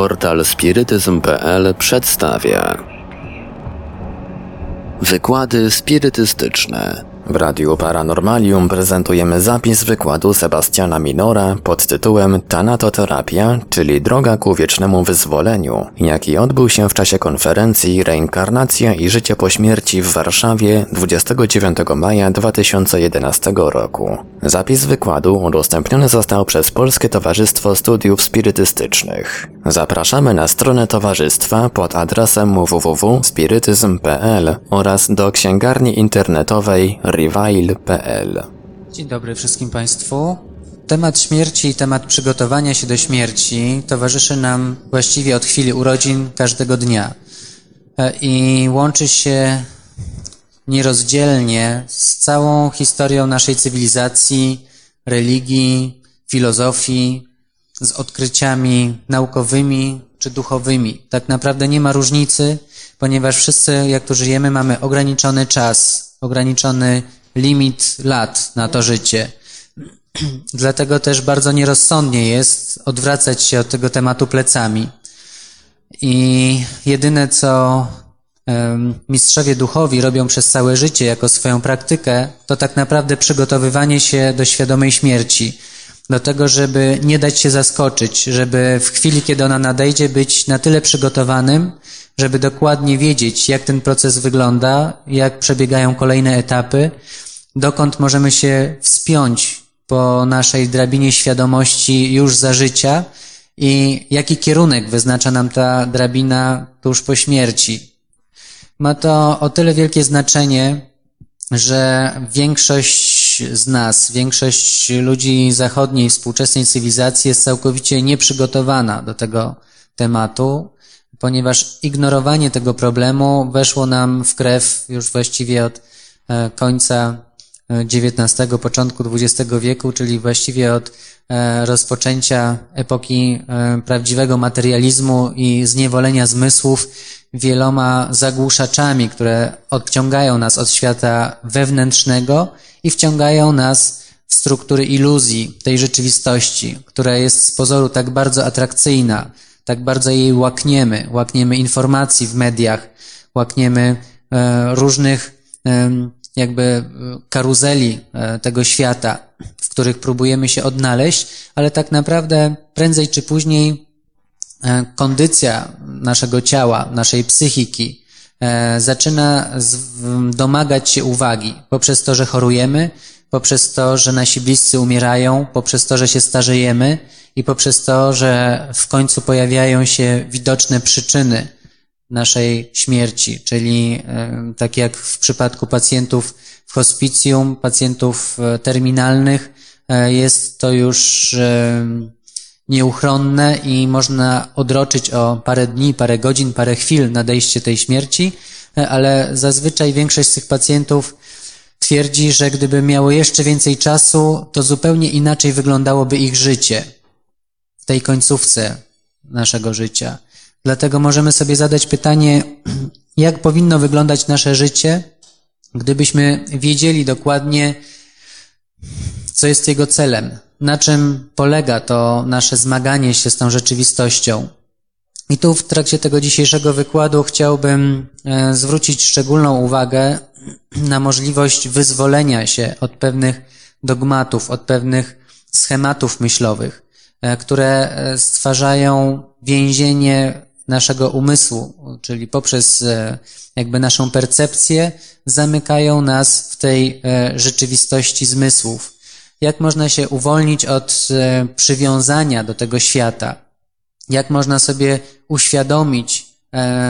Portal spirytyzm.pl przedstawia Wykłady spirytystyczne w Radiu Paranormalium prezentujemy zapis wykładu Sebastiana Minora pod tytułem Tanatoterapia, czyli droga ku wiecznemu wyzwoleniu, jaki odbył się w czasie konferencji Reinkarnacja i życie po śmierci w Warszawie 29 maja 2011 roku. Zapis wykładu udostępniony został przez Polskie Towarzystwo Studiów Spirytystycznych. Zapraszamy na stronę towarzystwa pod adresem www.spirytyzm.pl oraz do księgarni internetowej revival.pl. Dzień dobry wszystkim Państwu. Temat śmierci i temat przygotowania się do śmierci towarzyszy nam właściwie od chwili urodzin każdego dnia E, i łączy się nierozdzielnie z całą historią naszej cywilizacji, religii, filozofii, z odkryciami naukowymi czy duchowymi. Tak naprawdę nie ma różnicy, ponieważ wszyscy, jak tu żyjemy, mamy ograniczony czas, ograniczony limit lat na to życie. Dlatego też bardzo nierozsądnie jest odwracać się od tego tematu plecami. I jedyne, co mistrzowie duchowi robią przez całe życie jako swoją praktykę, to tak naprawdę przygotowywanie się do świadomej śmierci. Do tego, żeby nie dać się zaskoczyć, żeby w chwili, kiedy ona nadejdzie, być na tyle przygotowanym, żeby dokładnie wiedzieć, jak ten proces wygląda, jak przebiegają kolejne etapy, dokąd możemy się wspiąć po naszej drabinie świadomości już za życia i jaki kierunek wyznacza nam ta drabina tuż po śmierci. Ma to o tyle wielkie znaczenie, że większość z nas, większość ludzi zachodniej, współczesnej cywilizacji jest całkowicie nieprzygotowana do tego tematu, ponieważ ignorowanie tego problemu weszło nam w krew już właściwie od e, końca XIX, początku XX wieku, czyli właściwie od e, rozpoczęcia epoki e, prawdziwego materializmu i zniewolenia zmysłów wieloma zagłuszaczami, które odciągają nas od świata wewnętrznego i wciągają nas w struktury iluzji tej rzeczywistości, która jest z pozoru tak bardzo atrakcyjna, tak bardzo jej łakniemy, łakniemy informacji w mediach, łakniemy e, różnych jakby karuzeli tego świata, w których próbujemy się odnaleźć, ale tak naprawdę prędzej czy później kondycja naszego ciała, naszej psychiki zaczyna domagać się uwagi poprzez to, że chorujemy, poprzez to, że nasi bliscy umierają, poprzez to, że się starzejemy i poprzez to, że w końcu pojawiają się widoczne przyczyny naszej śmierci, czyli tak jak w przypadku pacjentów w hospicjum, pacjentów terminalnych, jest to już nieuchronne i można odroczyć o parę dni, parę godzin, parę chwil nadejście tej śmierci, ale zazwyczaj większość z tych pacjentów twierdzi, że gdyby miało jeszcze więcej czasu, to zupełnie inaczej wyglądałoby ich życie w tej końcówce naszego życia. Dlatego możemy sobie zadać pytanie, jak powinno wyglądać nasze życie, gdybyśmy wiedzieli dokładnie, co jest jego celem, na czym polega to nasze zmaganie się z tą rzeczywistością. I tu w trakcie tego dzisiejszego wykładu chciałbym zwrócić szczególną uwagę na możliwość wyzwolenia się od pewnych dogmatów, od pewnych schematów myślowych, które stwarzają więzienie naszego umysłu, czyli poprzez jakby naszą percepcję zamykają nas w tej rzeczywistości zmysłów. Jak można się uwolnić od przywiązania do tego świata? Jak można sobie uświadomić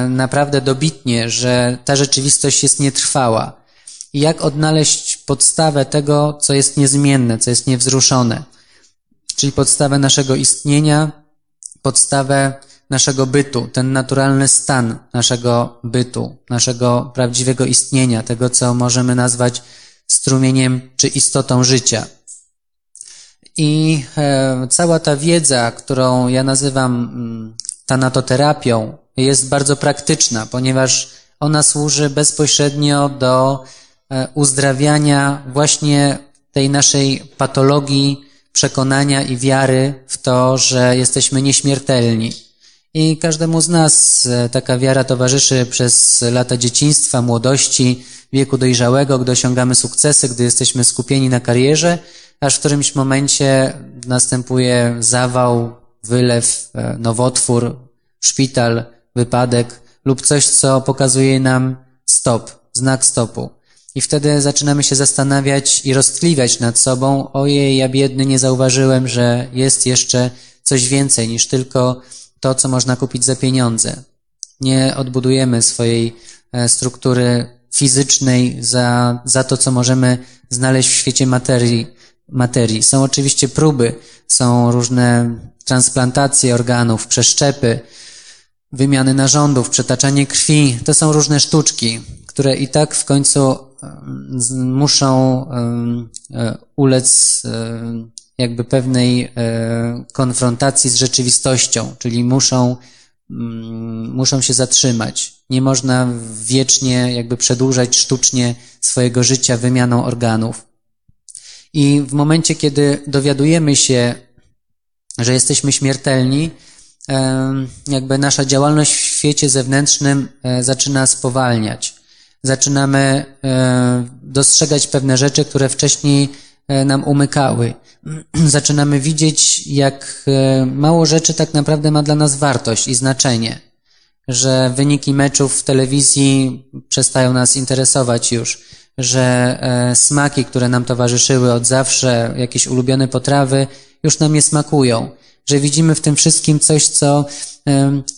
naprawdę dobitnie, że ta rzeczywistość jest nietrwała? I jak odnaleźć podstawę tego, co jest niezmienne, co jest niewzruszone? Czyli podstawę naszego istnienia, podstawę naszego bytu, ten naturalny stan naszego bytu, naszego prawdziwego istnienia, tego, co możemy nazwać strumieniem czy istotą życia. I e, cała ta wiedza, którą ja nazywam mm, tanatoterapią, jest bardzo praktyczna, ponieważ ona służy bezpośrednio do e, uzdrawiania właśnie tej naszej patologii przekonania i wiary w to, że jesteśmy nieśmiertelni I każdemu z nas e, taka wiara towarzyszy przez lata dzieciństwa, młodości, wieku dojrzałego, gdy osiągamy sukcesy, gdy jesteśmy skupieni na karierze, aż w którymś momencie następuje zawał, wylew, e, nowotwór, szpital, wypadek lub coś, co pokazuje nam stop, znak stopu. I wtedy zaczynamy się zastanawiać i roztkliwiać nad sobą, ojej, ja biedny nie zauważyłem, że jest jeszcze coś więcej niż tylko to, co można kupić za pieniądze. Nie odbudujemy swojej e, struktury fizycznej za, za to, co możemy znaleźć w świecie materii, materii. Są oczywiście próby, są różne transplantacje organów, przeszczepy, wymiany narządów, przetaczanie krwi. To są różne sztuczki, które i tak w końcu muszą e, ulec jakby pewnej e, konfrontacji z rzeczywistością, czyli muszą, mm, muszą się zatrzymać. Nie można wiecznie jakby przedłużać sztucznie swojego życia wymianą organów. I w momencie, kiedy dowiadujemy się, że jesteśmy śmiertelni, jakby nasza działalność w świecie zewnętrznym e, zaczyna spowalniać. Zaczynamy e, dostrzegać pewne rzeczy, które wcześniej E, nam umykały. Zaczynamy widzieć, jak e, mało rzeczy tak naprawdę ma dla nas wartość i znaczenie. Że wyniki meczów w telewizji przestają nas interesować już, że e, smaki, które nam towarzyszyły od zawsze, jakieś ulubione potrawy, już nam nie smakują. Że widzimy w tym wszystkim coś, co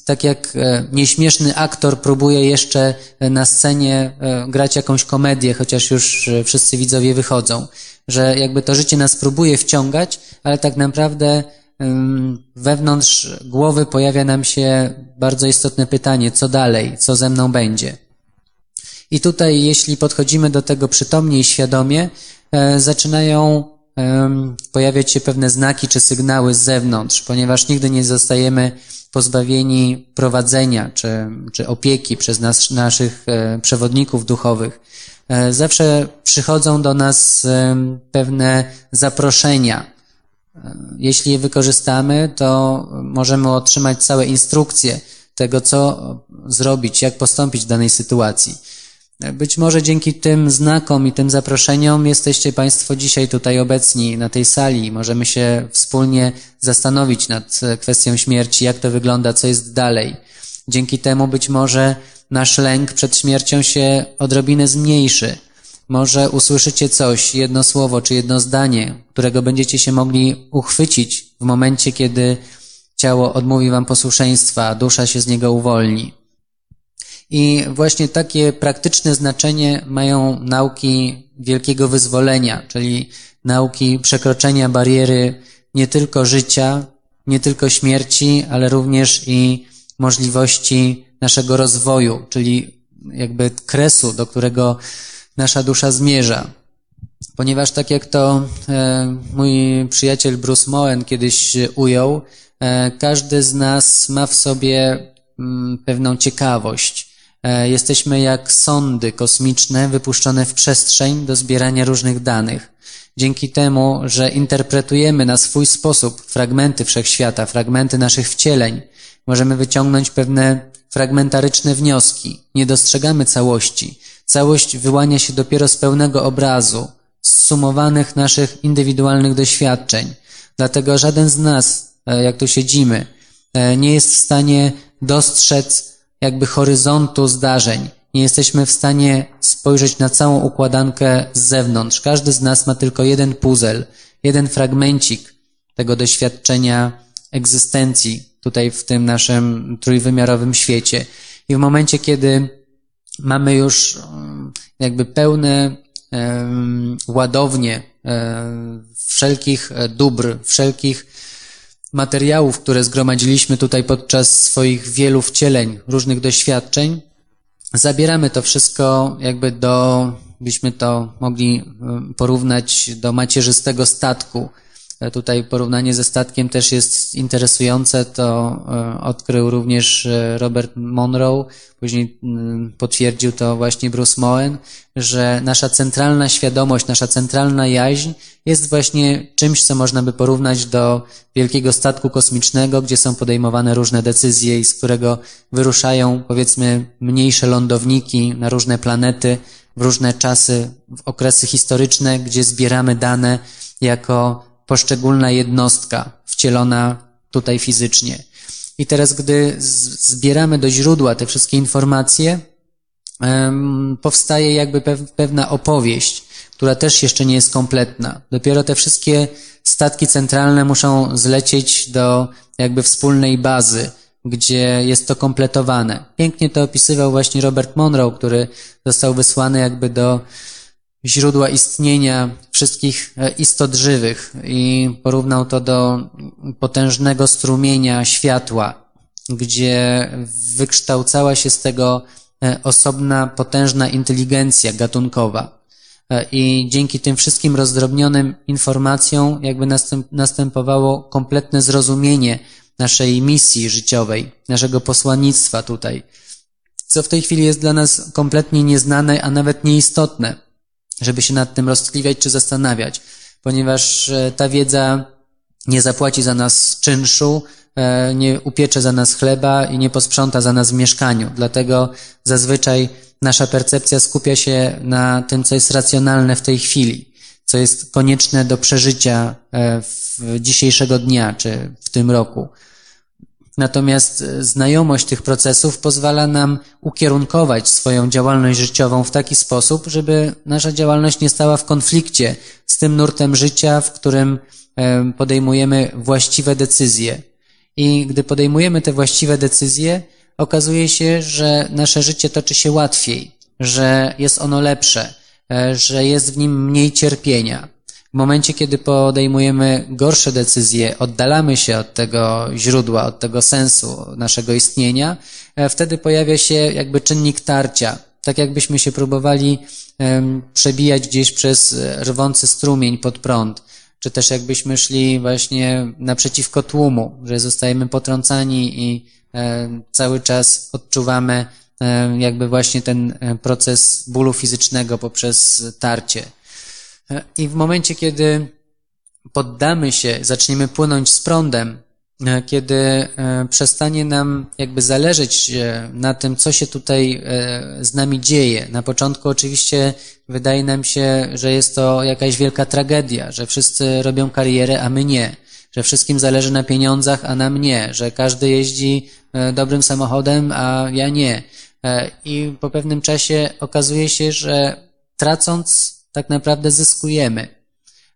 tak jak nieśmieszny aktor próbuje jeszcze na scenie grać jakąś komedię, chociaż już wszyscy widzowie wychodzą że jakby to życie nas próbuje wciągać, ale tak naprawdę wewnątrz głowy pojawia nam się bardzo istotne pytanie, co dalej, co ze mną będzie. I tutaj, jeśli podchodzimy do tego przytomnie i świadomie, e, zaczynają pojawiać się pewne znaki czy sygnały z zewnątrz, ponieważ nigdy nie zostajemy pozbawieni prowadzenia czy, czy opieki przez nas, naszych e, przewodników duchowych. E, zawsze przychodzą do nas pewne zaproszenia. E, jeśli je wykorzystamy, to możemy otrzymać całe instrukcje tego, co zrobić, jak postąpić w danej sytuacji. Być może dzięki tym znakom i tym zaproszeniom jesteście Państwo dzisiaj tutaj obecni na tej sali. Możemy się wspólnie zastanowić nad kwestią śmierci, jak to wygląda, co jest dalej. Dzięki temu być może nasz lęk przed śmiercią się odrobinę zmniejszy. Może usłyszycie coś, jedno słowo czy jedno zdanie, którego będziecie się mogli uchwycić w momencie, kiedy ciało odmówi wam posłuszeństwa, dusza się z niego uwolni. I właśnie takie praktyczne znaczenie mają nauki wielkiego wyzwolenia, czyli nauki przekroczenia bariery nie tylko życia, nie tylko śmierci, ale również i możliwości naszego rozwoju, czyli jakby kresu, do którego nasza dusza zmierza. Ponieważ tak jak to e, mój przyjaciel Bruce Moen kiedyś ujął, e, każdy z nas ma w sobie mm, pewną ciekawość. E, jesteśmy jak sondy kosmiczne wypuszczone w przestrzeń do zbierania różnych danych. Dzięki temu, że interpretujemy na swój sposób fragmenty wszechświata, fragmenty naszych wcieleń, możemy wyciągnąć pewne fragmentaryczne wnioski, nie dostrzegamy całości. Całość wyłania się dopiero z pełnego obrazu, sumowanych naszych indywidualnych doświadczeń. Dlatego żaden z nas, e, jak tu siedzimy, e, nie jest w stanie dostrzec jakby horyzontu zdarzeń. Nie jesteśmy w stanie spojrzeć na całą układankę z zewnątrz. Każdy z nas ma tylko jeden puzzle, jeden fragmencik tego doświadczenia egzystencji, tutaj w tym naszym trójwymiarowym świecie. I w momencie, kiedy mamy już mm, jakby pełne ładownie wszelkich e, dóbr, wszelkich materiałów, które zgromadziliśmy tutaj podczas swoich wielu wcieleń, różnych doświadczeń, zabieramy to wszystko jakby do, byśmy to mogli porównać do macierzystego statku, E, Tutaj porównanie ze statkiem też jest interesujące. To e, odkrył również e, Robert Monroe, później mm, potwierdził to właśnie Bruce Moen, że nasza centralna świadomość, nasza centralna jaźń jest właśnie czymś, co można by porównać do wielkiego statku kosmicznego, gdzie są podejmowane różne decyzje i z którego wyruszają, powiedzmy, mniejsze lądowniki na różne planety, w różne czasy, w okresy historyczne, gdzie zbieramy dane jako poszczególna jednostka wcielona tutaj fizycznie. I teraz, gdy zbieramy do źródła te wszystkie informacje, powstaje jakby pew- pewna opowieść, która też jeszcze nie jest kompletna. Dopiero te wszystkie statki centralne muszą zlecieć do jakby wspólnej bazy, gdzie jest to kompletowane. Pięknie to opisywał właśnie Robert Monroe, który został wysłany jakby do źródła istnienia wszystkich e, istot żywych i porównał to do potężnego strumienia światła, gdzie wykształcała się z tego e, osobna, potężna inteligencja gatunkowa. E, I dzięki tym wszystkim rozdrobnionym informacjom jakby następ, następowało kompletne zrozumienie naszej misji życiowej, naszego posłannictwa tutaj, co w tej chwili jest dla nas kompletnie nieznane, a nawet nieistotne, żeby się nad tym roztkliwiać czy zastanawiać, ponieważ e, ta wiedza nie zapłaci za nas czynszu, e, nie upiecze za nas chleba i nie posprząta za nas w mieszkaniu. Dlatego zazwyczaj nasza percepcja skupia się na tym, co jest racjonalne w tej chwili, co jest konieczne do przeżycia e, w dzisiejszego dnia czy w tym roku. Natomiast e, znajomość tych procesów pozwala nam ukierunkować swoją działalność życiową w taki sposób, żeby nasza działalność nie stała w konflikcie z tym nurtem życia, w którym em, podejmujemy właściwe decyzje. I gdy podejmujemy te właściwe decyzje, okazuje się, że nasze życie toczy się łatwiej, że jest ono lepsze, e, że jest w nim mniej cierpienia. W momencie, kiedy podejmujemy gorsze decyzje, oddalamy się od tego źródła, od tego sensu naszego istnienia, e, wtedy pojawia się jakby czynnik tarcia. Tak jakbyśmy się próbowali przebijać gdzieś przez e, rwący strumień pod prąd, czy też jakbyśmy szli właśnie naprzeciwko tłumu, że zostajemy potrącani i e, cały czas odczuwamy jakby właśnie ten proces bólu fizycznego poprzez tarcie. I w momencie, kiedy poddamy się, zaczniemy płynąć z prądem, e, kiedy e, przestanie nam jakby zależeć e, na tym, co się tutaj z nami dzieje. Na początku oczywiście wydaje nam się, że jest to jakaś wielka tragedia, że wszyscy robią karierę, a my nie. Że wszystkim zależy na pieniądzach, a nam nie. Że każdy jeździ dobrym samochodem, a ja nie. I po pewnym czasie okazuje się, że tracąc tak naprawdę zyskujemy.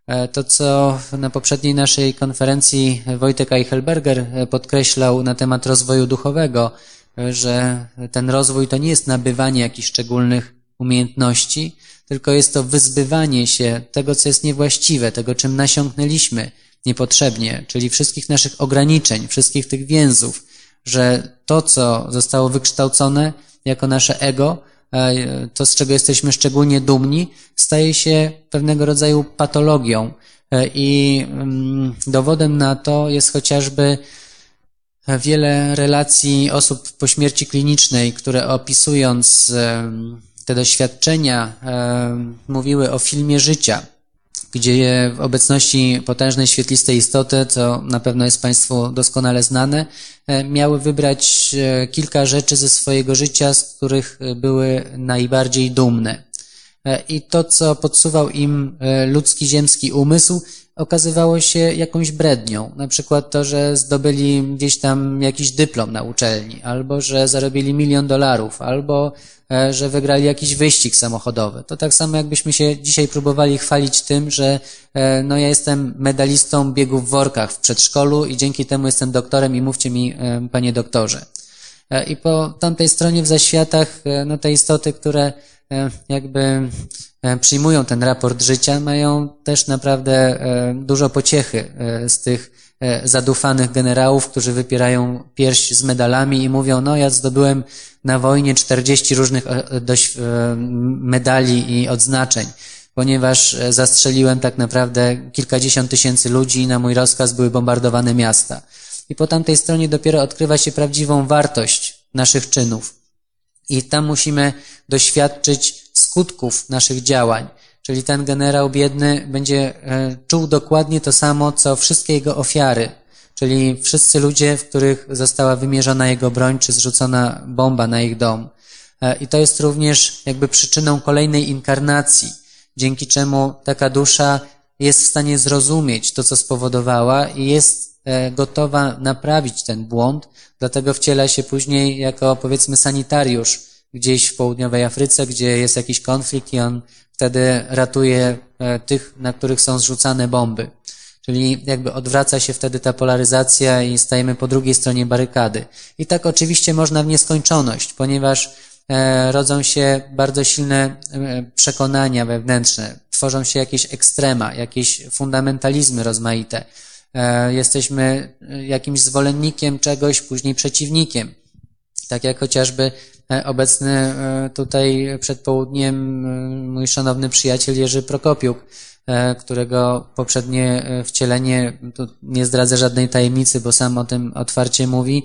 E, To, co na poprzedniej naszej konferencji Wojtek Eichelberger e, podkreślał na temat rozwoju duchowego, e, że ten rozwój to nie jest nabywanie jakichś szczególnych umiejętności, tylko jest to wyzbywanie się tego, co jest niewłaściwe, tego, czym nasiąknęliśmy niepotrzebnie, czyli wszystkich naszych ograniczeń, wszystkich tych więzów, że to, co zostało wykształcone jako nasze ego, to, z czego jesteśmy szczególnie dumni, staje się pewnego rodzaju patologią. E, I mm, dowodem na to jest chociażby wiele relacji osób po śmierci klinicznej, które opisując em, te doświadczenia, mówiły o filmie życia, gdzie w obecności potężnej świetlistej istoty, co na pewno jest Państwu doskonale znane, e, miały wybrać e, kilka rzeczy ze swojego życia, z których były najbardziej dumne. E, I to, co podsuwał im ludzki ziemski umysł, okazywało się jakąś brednią. Na przykład to, że zdobyli gdzieś tam jakiś dyplom na uczelni, albo że zarobili milion dolarów, albo e, że wygrali jakiś wyścig samochodowy. To tak samo jakbyśmy się dzisiaj próbowali chwalić tym, że e, no ja jestem medalistą biegów w workach w przedszkolu i dzięki temu jestem doktorem i mówcie mi, e, panie doktorze. I po tamtej stronie w zaświatach, no te istoty, które jakby przyjmują ten raport życia, mają też naprawdę e, dużo pociechy e, z tych e, zadufanych generałów, którzy wypierają pierś z medalami i mówią, no ja zdobyłem na wojnie 40 różnych e, e, medali i odznaczeń. ponieważ e, zastrzeliłem tak naprawdę kilkadziesiąt tysięcy ludzi i na mój rozkaz były bombardowane miasta. I po tamtej stronie dopiero odkrywa się prawdziwą wartość naszych czynów. I tam musimy doświadczyć skutków naszych działań. Czyli ten generał biedny będzie e, czuł dokładnie to samo, co wszystkie jego ofiary. Czyli wszyscy ludzie, w których została wymierzona jego broń, czy zrzucona bomba na ich dom. E, I to jest również jakby przyczyną kolejnej inkarnacji, dzięki czemu taka dusza jest w stanie zrozumieć to, co spowodowała i jest e, gotowa naprawić ten błąd, dlatego wciela się później jako powiedzmy sanitariusz gdzieś w południowej Afryce, gdzie jest jakiś konflikt i on wtedy ratuje e, tych, na których są zrzucane bomby. Czyli jakby odwraca się wtedy ta polaryzacja i stajemy po drugiej stronie barykady. I tak oczywiście można w nieskończoność, ponieważ e, rodzą się bardzo silne e, przekonania wewnętrzne, tworzą się jakieś ekstrema, jakieś fundamentalizmy rozmaite. Jesteśmy jakimś zwolennikiem czegoś, później przeciwnikiem. Tak jak chociażby E, obecny e, tutaj przed południem e, mój szanowny przyjaciel Jerzy Prokopiuk, którego poprzednie wcielenie, tu nie zdradzę żadnej tajemnicy, bo sam o tym otwarcie mówi,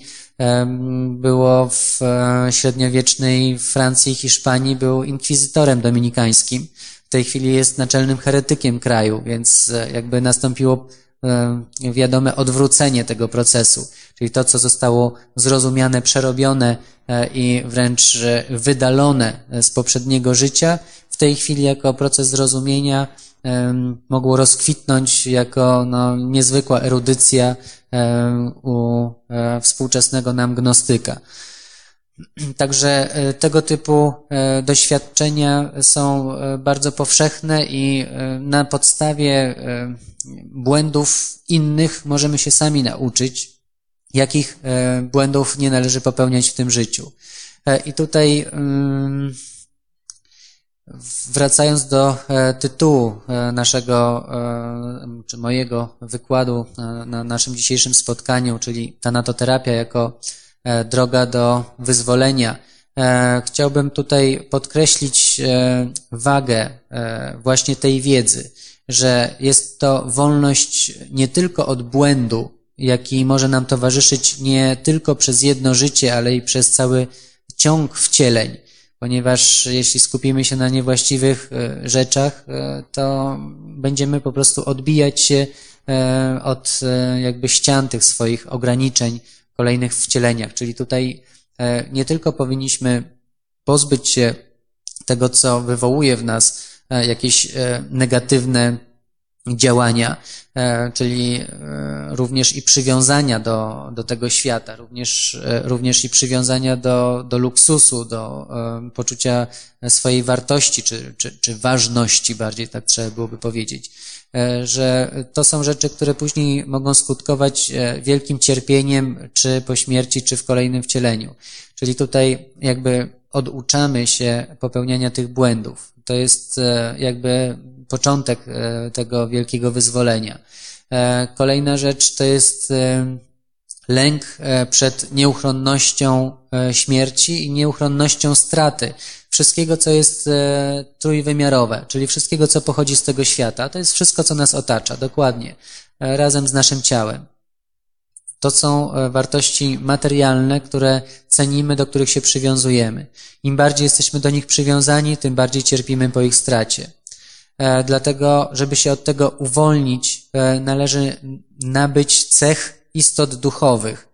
było w średniowiecznej Francji i Hiszpanii, był inkwizytorem dominikańskim. W tej chwili jest naczelnym heretykiem kraju, więc jakby nastąpiło wiadome odwrócenie tego procesu, czyli to, co zostało zrozumiane, przerobione e, i wręcz wydalone z poprzedniego życia, w tej chwili jako proces zrozumienia mogło rozkwitnąć jako no, niezwykła erudycja u e, współczesnego nam gnostyka. Także e, tego typu doświadczenia są bardzo powszechne i na podstawie błędów innych możemy się sami nauczyć, jakich e, błędów nie należy popełniać w tym życiu. E, I tutaj wracając do e, tytułu naszego, czy mojego wykładu na naszym dzisiejszym spotkaniu, czyli tanatoterapia jako droga do wyzwolenia, chciałbym tutaj podkreślić wagę właśnie tej wiedzy że jest to wolność nie tylko od błędu, jaki może nam towarzyszyć nie tylko przez jedno życie, ale i przez cały ciąg wcieleń, ponieważ jeśli skupimy się na niewłaściwych e, rzeczach, e, to będziemy po prostu odbijać się e, od jakby ścian tych swoich ograniczeń kolejnych wcieleniach. Czyli tutaj nie tylko powinniśmy pozbyć się tego, co wywołuje w nas E, jakieś e, negatywne działania, e, czyli również i przywiązania do, do tego świata, również, również i przywiązania do, do luksusu, do poczucia swojej wartości, czy, czy, czy ważności bardziej, tak trzeba byłoby powiedzieć, że to są rzeczy, które później mogą skutkować wielkim cierpieniem, czy po śmierci, czy w kolejnym wcieleniu. Czyli tutaj jakby oduczamy się popełniania tych błędów. To jest e, jakby początek e, tego wielkiego wyzwolenia. E, kolejna rzecz to jest lęk przed nieuchronnością śmierci i nieuchronnością straty. Wszystkiego, co jest trójwymiarowe, czyli wszystkiego, co pochodzi z tego świata. To jest wszystko, co nas otacza, dokładnie, razem z naszym ciałem. To są e, wartości materialne, które cenimy, do których się przywiązujemy. Im bardziej jesteśmy do nich przywiązani, tym bardziej cierpimy po ich stracie. E, dlatego, żeby się od tego uwolnić, e, należy nabyć cech istot duchowych,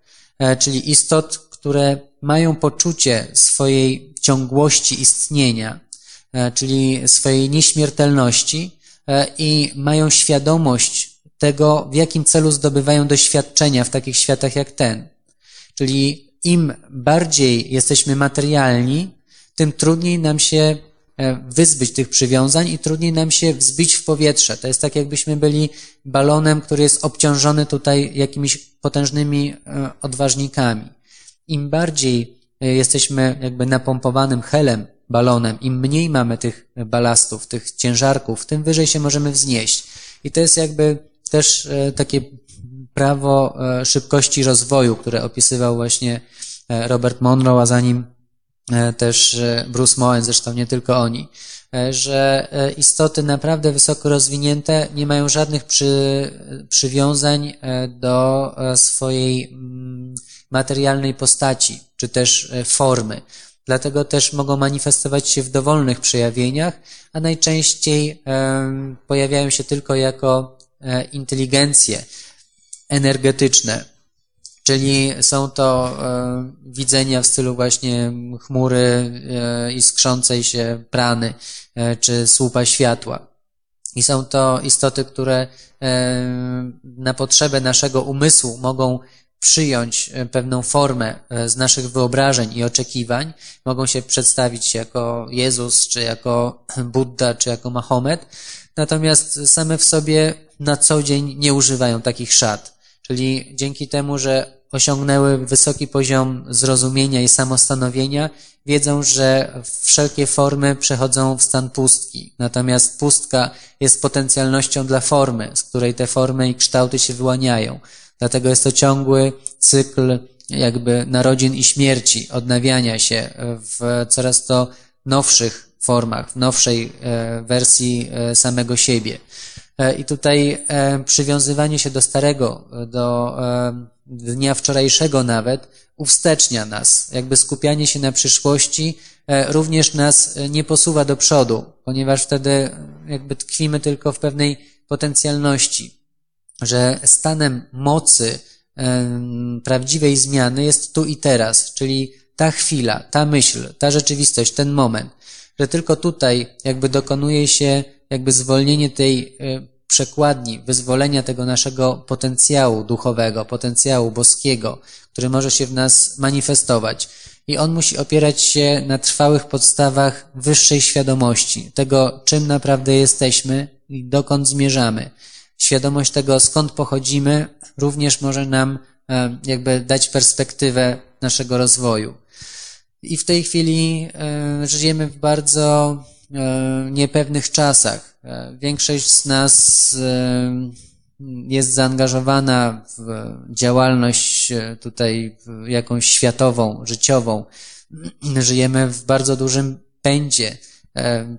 czyli istot, które mają poczucie swojej ciągłości istnienia, czyli swojej nieśmiertelności i mają świadomość tego, w jakim celu zdobywają doświadczenia w takich światach jak ten. Czyli im bardziej jesteśmy materialni, tym trudniej nam się e, wyzbyć tych przywiązań i trudniej nam się wzbić w powietrze. To jest tak, jakbyśmy byli balonem, który jest obciążony tutaj jakimiś potężnymi e, odważnikami. Im bardziej e, jesteśmy jakby napompowanym helem, balonem, im mniej mamy tych balastów, tych ciężarków, tym wyżej się możemy wznieść. I to jest jakby też e, takie prawo e, szybkości rozwoju, które opisywał właśnie Robert Monroe, a za nim też Bruce Moen, zresztą nie tylko oni. że istoty naprawdę wysoko rozwinięte nie mają żadnych przy, przywiązań do swojej mm, materialnej postaci, czy też formy. Dlatego też mogą manifestować się w dowolnych przejawieniach, a najczęściej pojawiają się tylko jako inteligencje energetyczne, Czyli są to e, widzenia w stylu właśnie chmury e, iskrzącej się prany, e, czy słupa światła. I są to istoty, które e, na potrzebę naszego umysłu mogą przyjąć e, pewną formę e, z naszych wyobrażeń i oczekiwań, mogą się przedstawić jako Jezus, czy jako Buddha, czy jako Mahomet, natomiast same w sobie na co dzień nie używają takich szat. Czyli dzięki temu, że osiągnęły wysoki poziom zrozumienia i samostanowienia, wiedzą, że wszelkie formy przechodzą w stan pustki. Natomiast pustka jest potencjalnością dla formy, z której te formy i kształty się wyłaniają. Dlatego jest to ciągły cykl jakby narodzin i śmierci, odnawiania się w coraz to nowszych formach, w nowszej e, wersji e, samego siebie. E, I tutaj przywiązywanie się do starego, do dnia wczorajszego nawet, uwstecznia nas. Jakby skupianie się na przyszłości również nas nie posuwa do przodu, ponieważ wtedy jakby tkwimy tylko w pewnej potencjalności, że stanem mocy prawdziwej zmiany jest tu i teraz, czyli ta chwila, ta myśl, ta rzeczywistość, ten moment, że tylko tutaj jakby dokonuje się jakby zwolnienie tej przekładni wyzwolenia tego naszego potencjału duchowego, potencjału boskiego, który może się w nas manifestować. I on musi opierać się na trwałych podstawach wyższej świadomości, tego, czym naprawdę jesteśmy i dokąd zmierzamy. Świadomość tego, skąd pochodzimy, również może nam e, jakby dać perspektywę naszego rozwoju. I w tej chwili e, żyjemy w bardzo e, niepewnych czasach. Większość z nas jest zaangażowana w działalność tutaj jakąś światową, życiową. Żyjemy w bardzo dużym pędzie,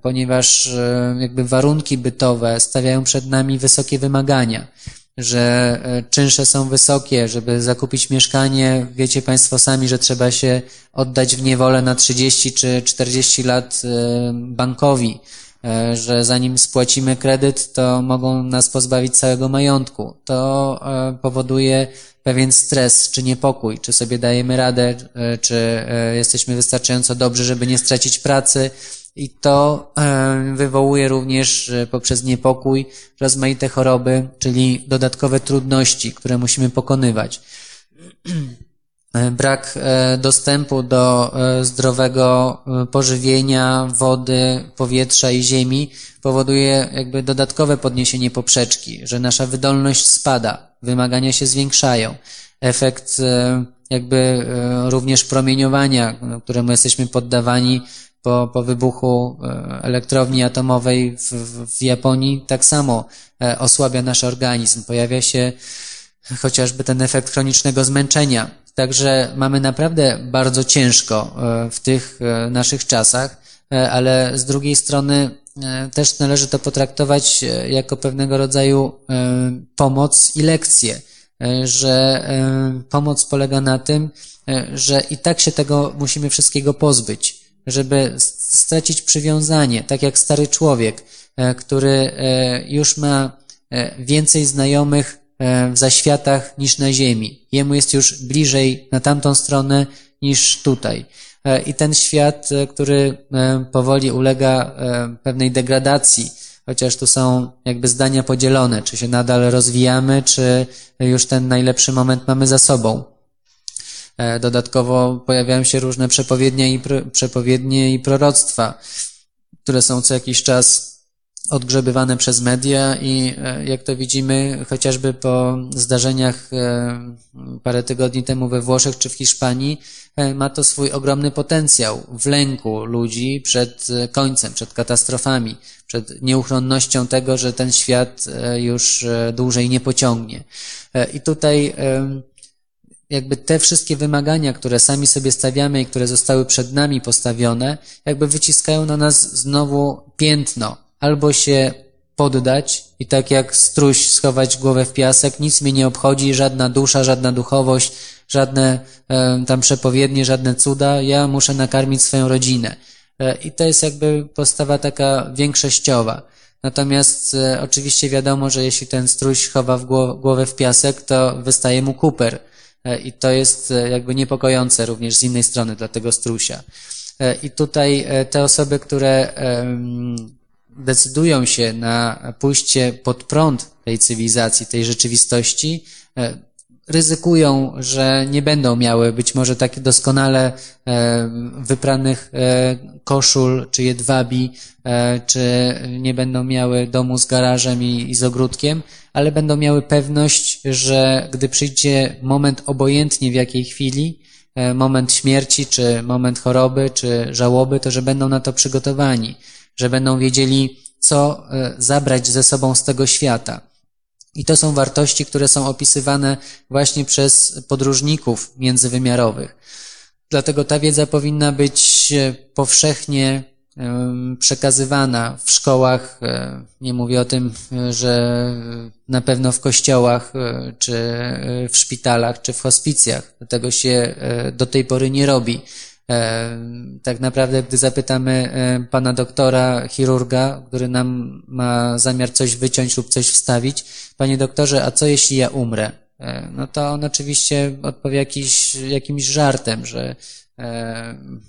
ponieważ jakby warunki bytowe stawiają przed nami wysokie wymagania, że czynsze są wysokie, żeby zakupić mieszkanie, wiecie Państwo sami, że trzeba się oddać w niewolę na 30 czy 40 lat bankowi E, że zanim spłacimy kredyt, to mogą nas pozbawić całego majątku. To e, powoduje pewien stres czy niepokój, czy sobie dajemy radę, e, czy jesteśmy wystarczająco dobrzy, żeby nie stracić pracy. I to wywołuje również poprzez niepokój rozmaite choroby, czyli dodatkowe trudności, które musimy pokonywać. E, brak e, dostępu do e, zdrowego pożywienia, wody, powietrza i ziemi powoduje jakby dodatkowe podniesienie poprzeczki, że nasza wydolność spada, wymagania się zwiększają. Efekt jakby również promieniowania, któremu jesteśmy poddawani po, po wybuchu elektrowni atomowej w, w Japonii, tak samo osłabia nasz organizm. Pojawia się chociażby ten efekt chronicznego zmęczenia. Także mamy naprawdę bardzo ciężko e, w tych e, naszych czasach, e, ale z drugiej strony też należy to potraktować jako pewnego rodzaju pomoc i lekcję, że pomoc polega na tym, że i tak się tego musimy wszystkiego pozbyć, żeby stracić przywiązanie, tak jak stary człowiek, który już ma więcej znajomych E, w zaświatach niż na ziemi. Jemu jest już bliżej na tamtą stronę niż tutaj. E, I ten świat, e, który powoli ulega pewnej degradacji, chociaż tu są jakby zdania podzielone, czy się nadal rozwijamy, czy już ten najlepszy moment mamy za sobą. Dodatkowo pojawiają się różne przepowiednie i, przepowiednie i proroctwa, które są co jakiś czas odgrzebywane przez media i e, jak to widzimy chociażby po zdarzeniach e, parę tygodni temu we Włoszech czy w Hiszpanii, e, ma to swój ogromny potencjał w lęku ludzi przed końcem, przed katastrofami, przed nieuchronnością tego, że ten świat już dłużej nie pociągnie. I tutaj jakby te wszystkie wymagania, które sami sobie stawiamy i które zostały przed nami postawione, jakby wyciskają na nas znowu piętno. Albo się poddać i tak jak struś schować głowę w piasek, nic mnie nie obchodzi, żadna dusza, żadna duchowość, żadne e, tam przepowiednie, żadne cuda, ja muszę nakarmić swoją rodzinę. E, I to jest jakby postawa taka większościowa. Natomiast e, oczywiście wiadomo, że jeśli ten struś chowa w głowę w piasek, to wystaje mu kuper. E, I to jest e, jakby niepokojące również z innej strony dla tego strusia. E, I tutaj te osoby, które decydują się na pójście pod prąd tej cywilizacji, tej rzeczywistości, ryzykują, że nie będą miały być może tak doskonale e, wypranych e, koszul czy jedwabi, e, czy nie będą miały domu z garażem i, i z ogródkiem, ale będą miały pewność, że gdy przyjdzie moment obojętnie w jakiej chwili, moment śmierci, czy moment choroby, czy żałoby, to że będą na to przygotowani, że będą wiedzieli, co zabrać ze sobą z tego świata. I to są wartości, które są opisywane właśnie przez podróżników międzywymiarowych. Dlatego ta wiedza powinna być e, powszechnie przekazywana w szkołach. e, Nie mówię o tym, e, że na pewno w kościołach, czy w szpitalach, czy w hospicjach. Tego się do tej pory nie robi. Tak naprawdę, gdy zapytamy pana doktora, chirurga, który nam ma zamiar coś wyciąć lub coś wstawić, panie doktorze, a co jeśli ja umrę? No to on oczywiście odpowie jakiś, jakimś żartem, że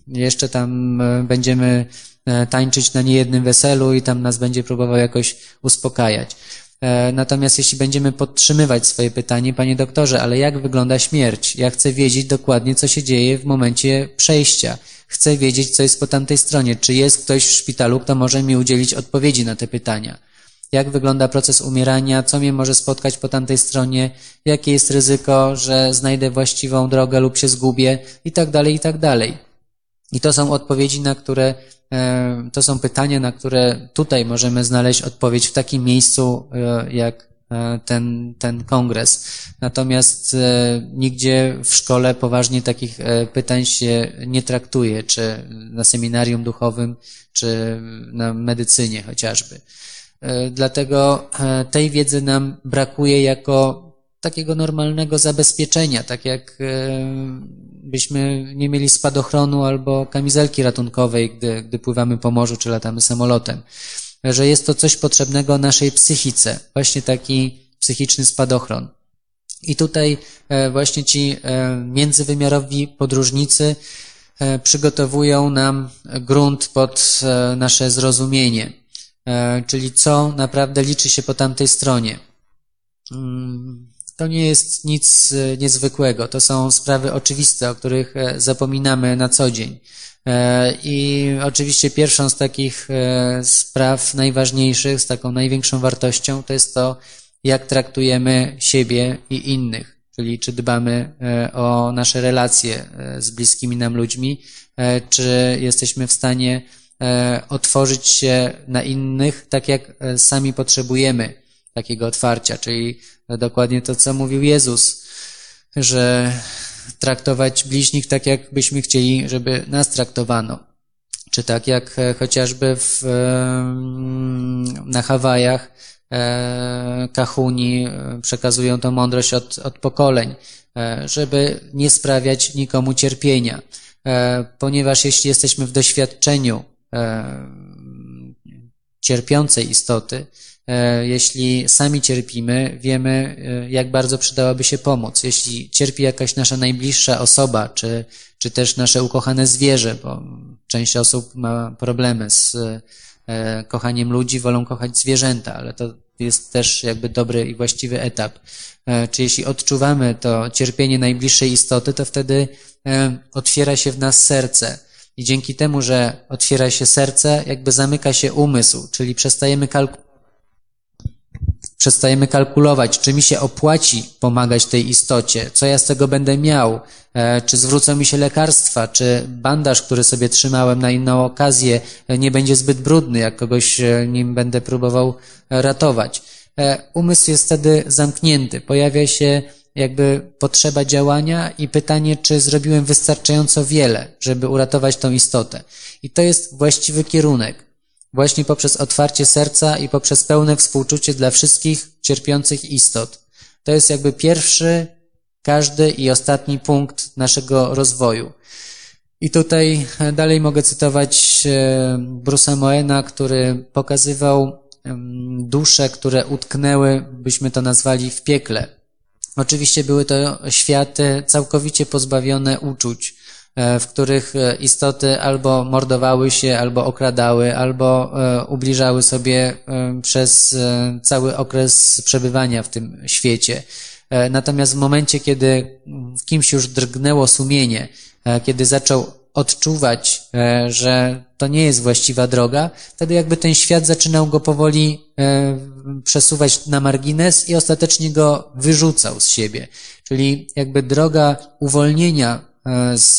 jeszcze tam e, będziemy e, tańczyć na niejednym weselu i tam nas będzie próbował jakoś uspokajać. E, Natomiast jeśli będziemy podtrzymywać swoje pytanie, panie doktorze, ale jak wygląda śmierć? Ja chcę wiedzieć dokładnie, co się dzieje w momencie przejścia. Chcę wiedzieć, co jest po tamtej stronie. Czy jest ktoś w szpitalu, kto może mi udzielić odpowiedzi na te pytania? Jak wygląda proces umierania? Co mnie może spotkać po tamtej stronie? Jakie jest ryzyko, że znajdę właściwą drogę lub się zgubię? I tak dalej, i tak dalej. I to są odpowiedzi, na które, to są pytania, na które tutaj możemy znaleźć odpowiedź w takim miejscu, e, jak e, ten, ten kongres. Natomiast e, nigdzie w szkole poważnie takich pytań się nie traktuje, czy na seminarium duchowym, czy na medycynie chociażby. Dlatego tej wiedzy nam brakuje jako takiego normalnego zabezpieczenia, tak jak e, byśmy nie mieli spadochronu albo kamizelki ratunkowej, gdy, gdy pływamy po morzu czy latamy samolotem. Że jest to coś potrzebnego naszej psychice, właśnie taki psychiczny spadochron. I tutaj e, właśnie ci e, międzywymiarowi podróżnicy przygotowują nam grunt pod nasze zrozumienie, czyli co naprawdę liczy się po tamtej stronie. To nie jest nic e, niezwykłego, to są sprawy oczywiste, o których e, zapominamy na co dzień. E, I oczywiście pierwszą z takich spraw najważniejszych, z taką największą wartością, to jest to, jak traktujemy siebie i innych, czyli czy dbamy o nasze relacje z bliskimi nam ludźmi, czy jesteśmy w stanie otworzyć się na innych, tak jak sami potrzebujemy takiego otwarcia, czyli dokładnie to, co mówił Jezus, że traktować bliźnich tak, jak byśmy chcieli, żeby nas traktowano. Czy tak jak e, chociażby w, na Hawajach e, kahuni e, przekazują tą mądrość od, od pokoleń, żeby nie sprawiać nikomu cierpienia. Ponieważ jeśli jesteśmy w doświadczeniu cierpiącej istoty, jeśli sami cierpimy, wiemy, e, jak bardzo przydałaby się pomoc. Jeśli cierpi jakaś nasza najbliższa osoba, czy, czy też nasze ukochane zwierzę, bo część osób ma problemy z e, kochaniem ludzi, wolą kochać zwierzęta, ale to jest też jakby dobry i właściwy etap. E, Czy jeśli odczuwamy to cierpienie najbliższej istoty, to wtedy e, otwiera się w nas serce. I dzięki temu, że otwiera się serce, jakby zamyka się umysł, czyli przestajemy kalkulować przestajemy kalkulować, czy mi się opłaci pomagać tej istocie, co ja z tego będę miał, e, czy zwrócą mi się lekarstwa, czy bandaż, który sobie trzymałem na inną okazję, e, nie będzie zbyt brudny, jak kogoś e, nim będę próbował ratować. Umysł jest wtedy zamknięty, pojawia się jakby potrzeba działania i pytanie, czy zrobiłem wystarczająco wiele, żeby uratować tą istotę. I to jest właściwy kierunek. Właśnie poprzez otwarcie serca i poprzez pełne współczucie dla wszystkich cierpiących istot. To jest jakby pierwszy, każdy i ostatni punkt naszego rozwoju. I tutaj dalej mogę cytować e, Bruce'a Moena, który pokazywał dusze, które utknęły, byśmy to nazwali, w piekle. Oczywiście były to światy całkowicie pozbawione uczuć, e, w których e, istoty albo mordowały się, albo okradały, albo ubliżały sobie przez cały okres przebywania w tym świecie. Natomiast w momencie, kiedy w kimś już drgnęło sumienie, kiedy zaczął odczuwać, e, że to nie jest właściwa droga, wtedy jakby ten świat zaczynał go powoli e, przesuwać na margines i ostatecznie go wyrzucał z siebie. Czyli jakby droga uwolnienia e, z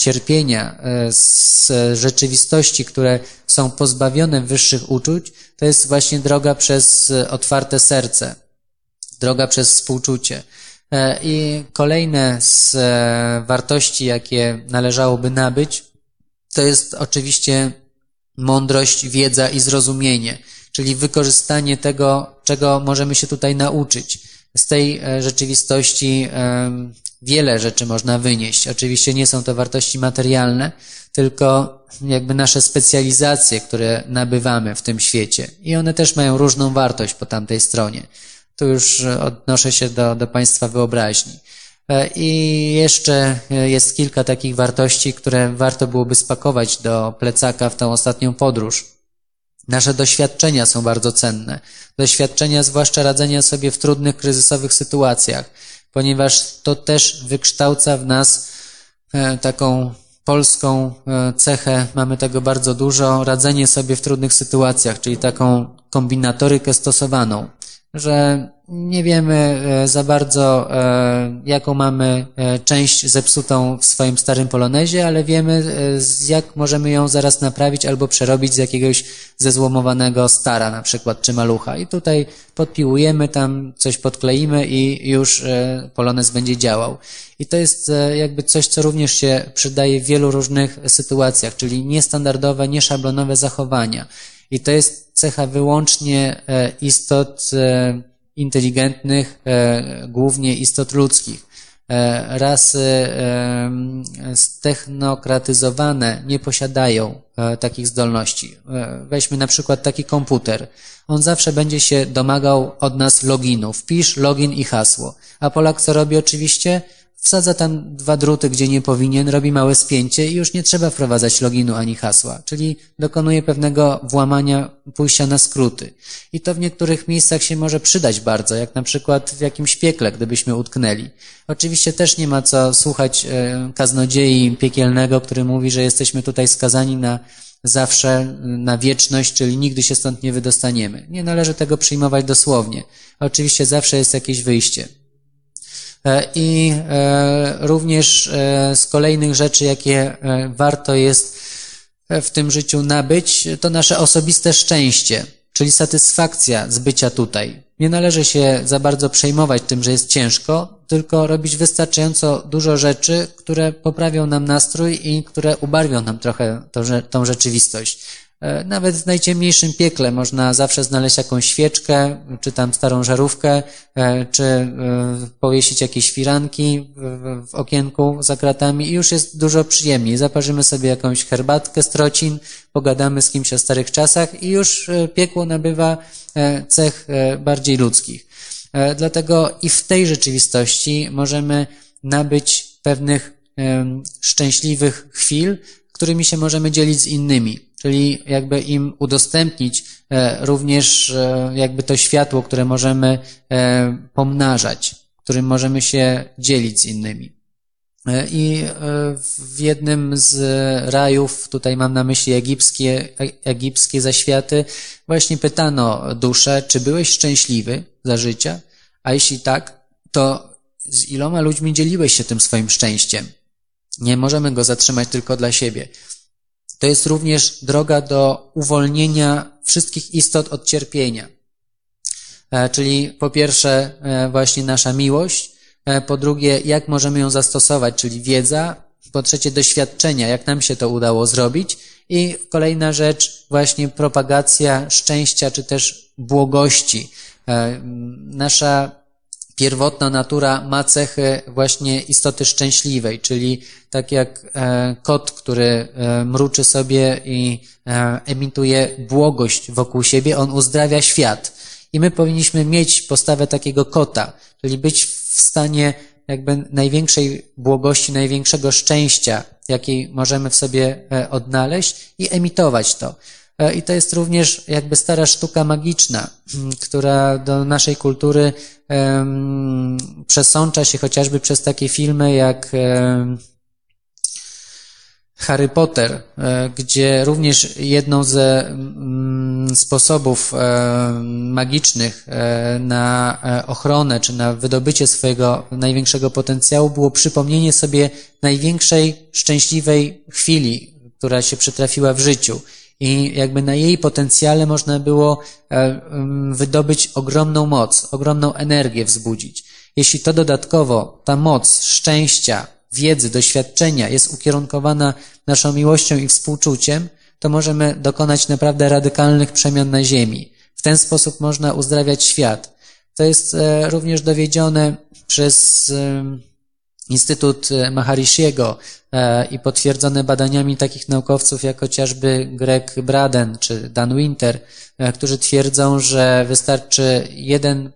cierpienia, z rzeczywistości, które są pozbawione wyższych uczuć, to jest właśnie droga przez otwarte serce, droga przez współczucie. E, I kolejne z e, wartości, jakie należałoby nabyć, to jest oczywiście mądrość, wiedza i zrozumienie, czyli wykorzystanie tego, czego możemy się tutaj nauczyć. Z tej e, rzeczywistości wiele rzeczy można wynieść. Oczywiście nie są to wartości materialne, tylko jakby nasze specjalizacje, które nabywamy w tym świecie. I one też mają różną wartość po tamtej stronie. Tu już odnoszę się do, do Państwa wyobraźni. E, I jeszcze e, jest kilka takich wartości, które warto byłoby spakować do plecaka w tą ostatnią podróż. Nasze doświadczenia są bardzo cenne. Doświadczenia, zwłaszcza radzenia sobie w trudnych, kryzysowych sytuacjach, ponieważ to też wykształca w nas e, taką polską cechę, mamy tego bardzo dużo, radzenie sobie w trudnych sytuacjach, czyli taką kombinatorykę stosowaną że nie wiemy e, za bardzo, e, jaką mamy e, część zepsutą w swoim starym polonezie, ale wiemy, jak możemy ją zaraz naprawić albo przerobić z jakiegoś zezłomowanego stara na przykład, czy malucha. I tutaj podpiłujemy, tam coś podkleimy i już polonez będzie działał. I to jest jakby coś, co również się przydaje w wielu różnych sytuacjach, czyli niestandardowe, nieszablonowe zachowania. I to jest cecha wyłącznie e, istot e, inteligentnych, e, głównie istot ludzkich. Rasy stechnokratyzowane nie posiadają takich zdolności. Weźmy na przykład taki komputer. On zawsze będzie się domagał od nas loginu. Wpisz login i hasło. A Polak co robi oczywiście? Wsadza tam dwa druty, gdzie nie powinien, robi małe spięcie i już nie trzeba wprowadzać loginu ani hasła, czyli dokonuje pewnego włamania, pójścia na skróty. I to w niektórych miejscach się może przydać bardzo, jak na przykład w jakimś piekle, gdybyśmy utknęli. Oczywiście też nie ma co słuchać e, kaznodziei piekielnego, który mówi, że jesteśmy tutaj skazani na zawsze, na wieczność, czyli nigdy się stąd nie wydostaniemy. Nie należy tego przyjmować dosłownie. Oczywiście zawsze jest jakieś wyjście. E, I e, również e, z kolejnych rzeczy, jakie warto jest w tym życiu nabyć, to nasze osobiste szczęście, czyli satysfakcja z bycia tutaj. Nie należy się za bardzo przejmować tym, że jest ciężko, tylko robić wystarczająco dużo rzeczy, które poprawią nam nastrój i które ubarwią nam trochę tą rzeczywistość. E, nawet w najciemniejszym piekle można zawsze znaleźć jakąś świeczkę, czy tam starą żarówkę, e, czy e, powiesić jakieś firanki w okienku za kratami i już jest dużo przyjemniej. Zaparzymy sobie jakąś herbatkę z trocin, pogadamy z kimś o starych czasach i już piekło nabywa cech bardziej ludzkich. Dlatego i w tej rzeczywistości możemy nabyć pewnych szczęśliwych chwil, którymi się możemy dzielić z innymi czyli jakby im udostępnić e, również e, jakby to światło, które możemy e, pomnażać, którym możemy się dzielić z innymi. I w jednym z rajów, tutaj mam na myśli egipskie, egipskie zaświaty, właśnie pytano duszę, czy byłeś szczęśliwy za życia? A jeśli tak, to z iloma ludźmi dzieliłeś się tym swoim szczęściem? Nie możemy go zatrzymać tylko dla siebie. To jest również droga do uwolnienia wszystkich istot od cierpienia. E, czyli po pierwsze e, właśnie nasza miłość, E, Po drugie, jak możemy ją zastosować, czyli wiedza. Po trzecie, doświadczenia, jak nam się to udało zrobić. I kolejna rzecz, właśnie propagacja szczęścia, czy też błogości. Nasza pierwotna natura ma cechy właśnie istoty szczęśliwej, czyli tak jak e, kot, który e, mruczy sobie i e, emituje błogość wokół siebie, on uzdrawia świat. I my powinniśmy mieć postawę takiego kota, czyli być w stanie jakby największej błogości, największego szczęścia, jakiej możemy w sobie odnaleźć i emitować to. E, I to jest również jakby stara sztuka magiczna, m, która do naszej kultury przesącza się chociażby przez takie filmy jak Harry Potter, e, gdzie również jedną ze mm, sposobów e, magicznych na ochronę czy na wydobycie swojego największego potencjału było przypomnienie sobie największej szczęśliwej chwili, która się przytrafiła w życiu. I jakby na jej potencjale można było e, mm, wydobyć ogromną moc, ogromną energię wzbudzić. Jeśli to dodatkowo, ta moc szczęścia, wiedzy, doświadczenia jest ukierunkowana naszą miłością i współczuciem, to możemy dokonać naprawdę radykalnych przemian na Ziemi. W ten sposób można uzdrawiać świat. To jest e, również dowiedzione przez Instytut e, Maharishiego e, i potwierdzone badaniami takich naukowców jak chociażby Greg Braden czy Dan Winter, e, którzy twierdzą, że wystarczy jeden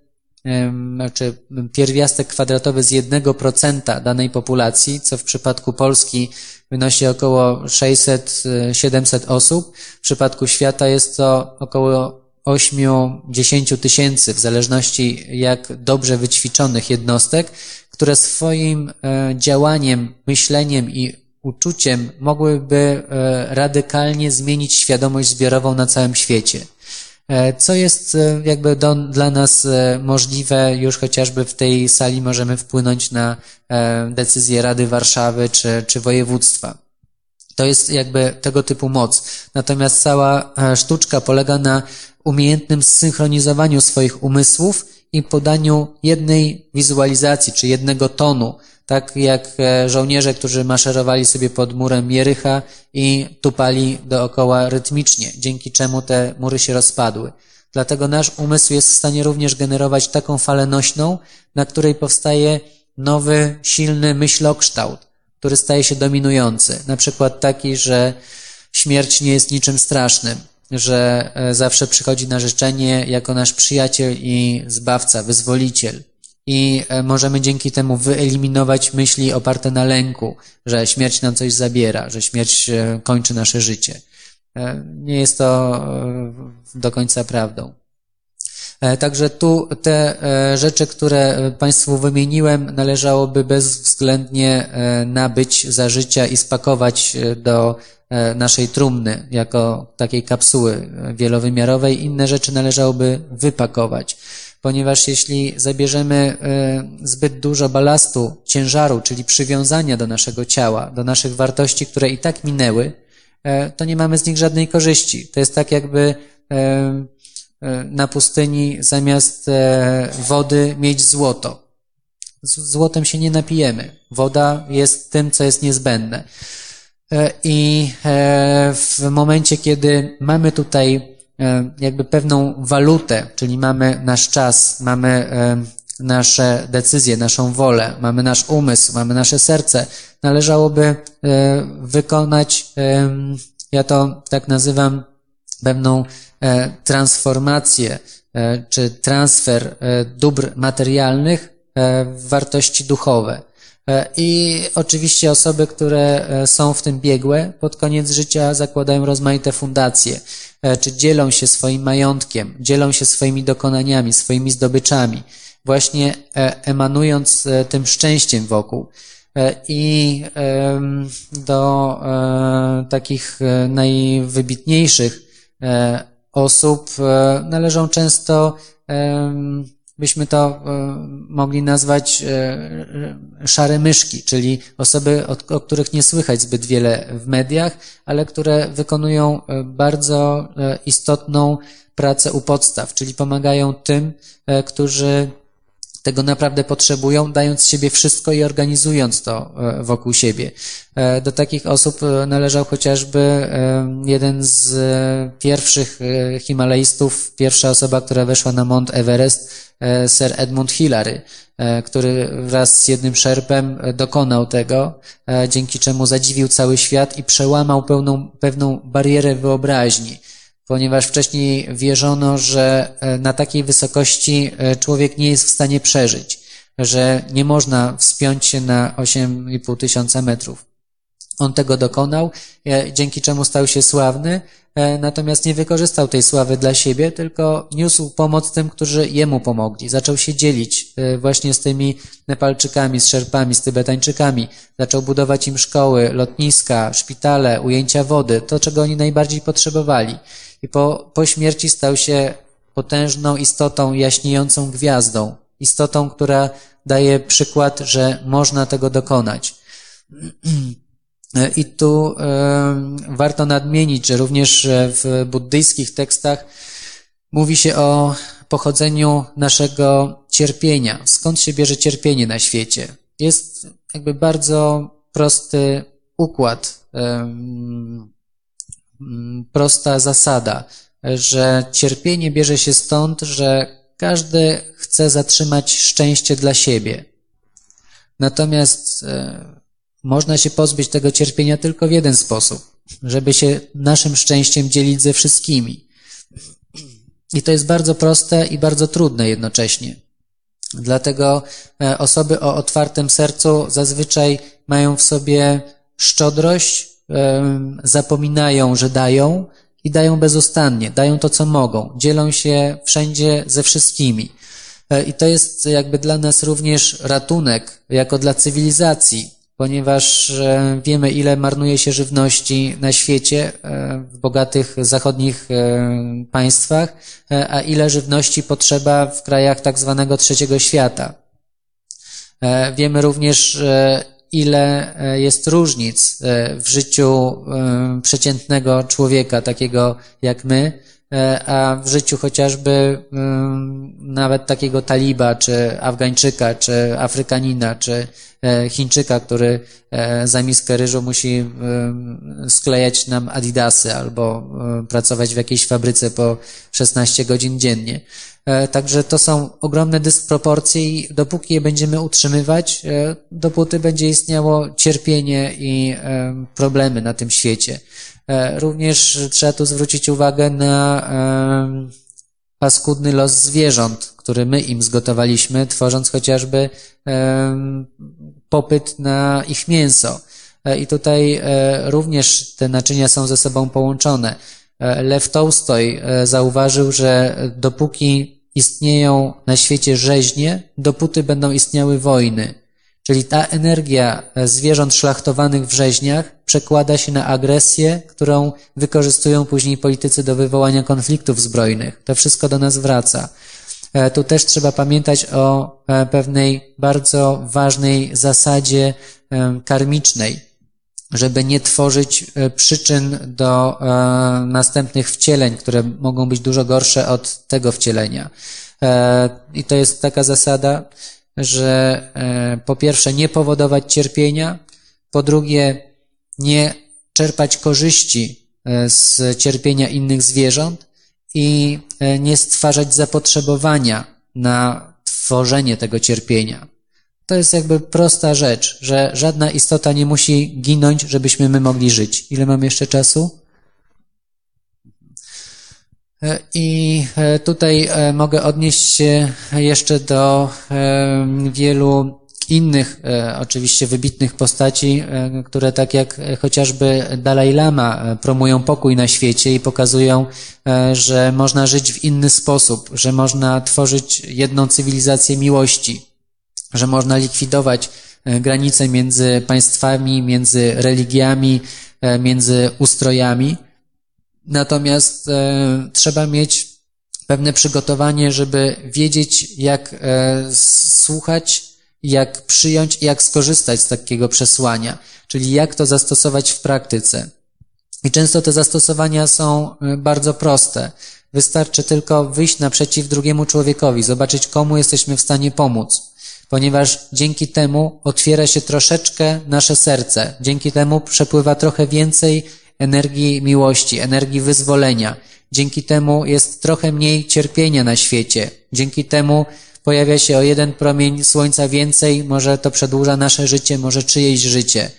em, znaczy pierwiastek kwadratowy z jednego procenta danej populacji, co w przypadku Polski wynosi około 600-700 osób. W przypadku świata jest to około 8-10 tysięcy, w zależności jak dobrze wyćwiczonych jednostek, które swoim e, działaniem, myśleniem i uczuciem mogłyby e, radykalnie zmienić świadomość zbiorową na całym świecie. E, Co jest jakby do, dla nas możliwe, już chociażby w tej sali możemy wpłynąć na decyzje Rady Warszawy czy, czy województwa. To jest jakby tego typu moc. Natomiast cała sztuczka polega na umiejętnym zsynchronizowaniu swoich umysłów i podaniu jednej wizualizacji, czy jednego tonu. Tak jak e, żołnierze, którzy maszerowali sobie pod murem Jericha i tupali dookoła rytmicznie, dzięki czemu te mury się rozpadły. Dlatego nasz umysł jest w stanie również generować taką falę nośną, na której powstaje nowy, silny myślokształt który staje się dominujący. Na przykład taki, że śmierć nie jest niczym strasznym, że e, zawsze przychodzi na życzenie jako nasz przyjaciel i zbawca, wyzwoliciel. I e, możemy dzięki temu wyeliminować myśli oparte na lęku, że śmierć nam coś zabiera, że śmierć e, kończy nasze życie. Nie jest to do końca prawdą. Także tu te rzeczy, które Państwu wymieniłem, należałoby bezwzględnie nabyć za życia i spakować do naszej trumny jako takiej kapsuły e, wielowymiarowej. Inne rzeczy należałoby wypakować, ponieważ jeśli zabierzemy e, zbyt dużo balastu, ciężaru, czyli przywiązania do naszego ciała, do naszych wartości, które i tak minęły, e, to nie mamy z nich żadnej korzyści. To jest tak jakby e, e, na pustyni zamiast e, wody mieć złoto. Z złotem się nie napijemy. Woda jest tym, co jest niezbędne. E, I e, w momencie, kiedy mamy tutaj e, jakby pewną walutę, czyli mamy nasz czas, mamy nasze decyzje, naszą wolę, mamy nasz umysł, mamy nasze serce, należałoby wykonać, ja to tak nazywam, pewną transformację czy transfer dóbr materialnych w wartości duchowe. E, I oczywiście osoby, które e, są w tym biegłe, pod koniec życia zakładają rozmaite fundacje, e, czy dzielą się swoim majątkiem, dzielą się swoimi dokonaniami, swoimi zdobyczami, właśnie emanując tym szczęściem wokół. I do takich najwybitniejszych osób należą często, byśmy to e, mogli nazwać e, e, szare myszki, czyli osoby, o, których nie słychać zbyt wiele w mediach, ale które wykonują bardzo istotną pracę u podstaw, czyli pomagają tym, którzy tego naprawdę potrzebują, dając siebie wszystko i organizując to e, wokół siebie. E, do takich osób e, należał chociażby jeden z pierwszych Himalajstów, pierwsza osoba, która weszła na Mount Everest, Sir Edmund Hillary, który wraz z jednym szerpem dokonał tego, dzięki czemu zadziwił cały świat i przełamał pełną, pewną barierę wyobraźni ponieważ wcześniej wierzono, że e, na takiej wysokości e, człowiek nie jest w stanie przeżyć, że nie można wspiąć się na 8,5 tysiąca metrów. On tego dokonał, e, dzięki czemu stał się sławny, natomiast nie wykorzystał tej sławy dla siebie, tylko niósł pomoc tym, którzy jemu pomogli. Zaczął się dzielić właśnie z tymi Nepalczykami, z Szerpami, z Tybetańczykami. Zaczął budować im szkoły, lotniska, szpitale, ujęcia wody, to czego oni najbardziej potrzebowali i po, po śmierci stał się potężną istotą jaśniejącą gwiazdą, istotą, która daje przykład, że można tego dokonać. I tu e, warto nadmienić, że również w buddyjskich tekstach mówi się o pochodzeniu naszego cierpienia. Skąd się bierze cierpienie na świecie? Jest jakby bardzo prosty układ. E, prosta zasada, że cierpienie bierze się stąd, że każdy chce zatrzymać szczęście dla siebie. Natomiast e, można się pozbyć tego cierpienia tylko w jeden sposób, żeby się naszym szczęściem dzielić ze wszystkimi. I to jest bardzo proste i bardzo trudne jednocześnie. Dlatego e, osoby o otwartym sercu zazwyczaj mają w sobie szczodrość, zapominają, że dają i dają bezustannie, dają to, co mogą, dzielą się wszędzie ze wszystkimi. E, I to jest jakby dla nas również ratunek, jako dla cywilizacji, ponieważ e, wiemy, ile marnuje się żywności na świecie, e, w bogatych zachodnich państwach, a ile żywności potrzeba w krajach tak zwanego trzeciego świata. Wiemy również, ile e, jest różnic e, w życiu e, przeciętnego człowieka, takiego jak my, a w życiu chociażby nawet takiego taliba, czy Afgańczyka, czy Afrykanina, czy Chińczyka, który za miskę ryżu musi sklejać nam adidasy albo pracować w jakiejś fabryce po 16 godzin dziennie. E, także to są ogromne dysproporcje i dopóki je będziemy utrzymywać, e, dopóty będzie istniało cierpienie i e, problemy na tym świecie. Również trzeba tu zwrócić uwagę na paskudny los zwierząt, który my im zgotowaliśmy, tworząc chociażby popyt na ich mięso. I tutaj również te naczynia są ze sobą połączone. Lew Tolstoj zauważył, że dopóki istnieją na świecie rzeźnie, dopóty będą istniały wojny. Czyli ta energia zwierząt szlachtowanych w rzeźniach przekłada się na agresję, którą wykorzystują później politycy do wywołania konfliktów zbrojnych. To wszystko do nas wraca. E, tu też trzeba pamiętać o e, pewnej bardzo ważnej zasadzie e, karmicznej, żeby nie tworzyć przyczyn do następnych wcieleń, które mogą być dużo gorsze od tego wcielenia. E, I to jest taka zasada, że e, po pierwsze nie powodować cierpienia, po drugie nie czerpać korzyści e, z cierpienia innych zwierząt i nie stwarzać zapotrzebowania na tworzenie tego cierpienia. To jest jakby prosta rzecz, że żadna istota nie musi ginąć, żebyśmy my mogli żyć. Ile mam jeszcze czasu? E, I e, tutaj e, mogę odnieść się jeszcze do wielu innych, oczywiście wybitnych postaci, które tak jak chociażby Dalai Lama promują pokój na świecie i pokazują, że można żyć w inny sposób, że można tworzyć jedną cywilizację miłości, że można likwidować granice między państwami, między religiami, między ustrojami. Natomiast e, trzeba mieć pewne przygotowanie, żeby wiedzieć, jak e, słuchać, jak przyjąć i jak skorzystać z takiego przesłania, czyli jak to zastosować w praktyce. I często te zastosowania są bardzo proste. Wystarczy tylko wyjść naprzeciw drugiemu człowiekowi, zobaczyć komu jesteśmy w stanie pomóc, ponieważ dzięki temu otwiera się troszeczkę nasze serce, dzięki temu przepływa trochę więcej energii miłości, energii wyzwolenia. Dzięki temu jest trochę mniej cierpienia na świecie. Dzięki temu pojawia się o jeden promień słońca więcej, może to przedłuża nasze życie, może czyjeś życie.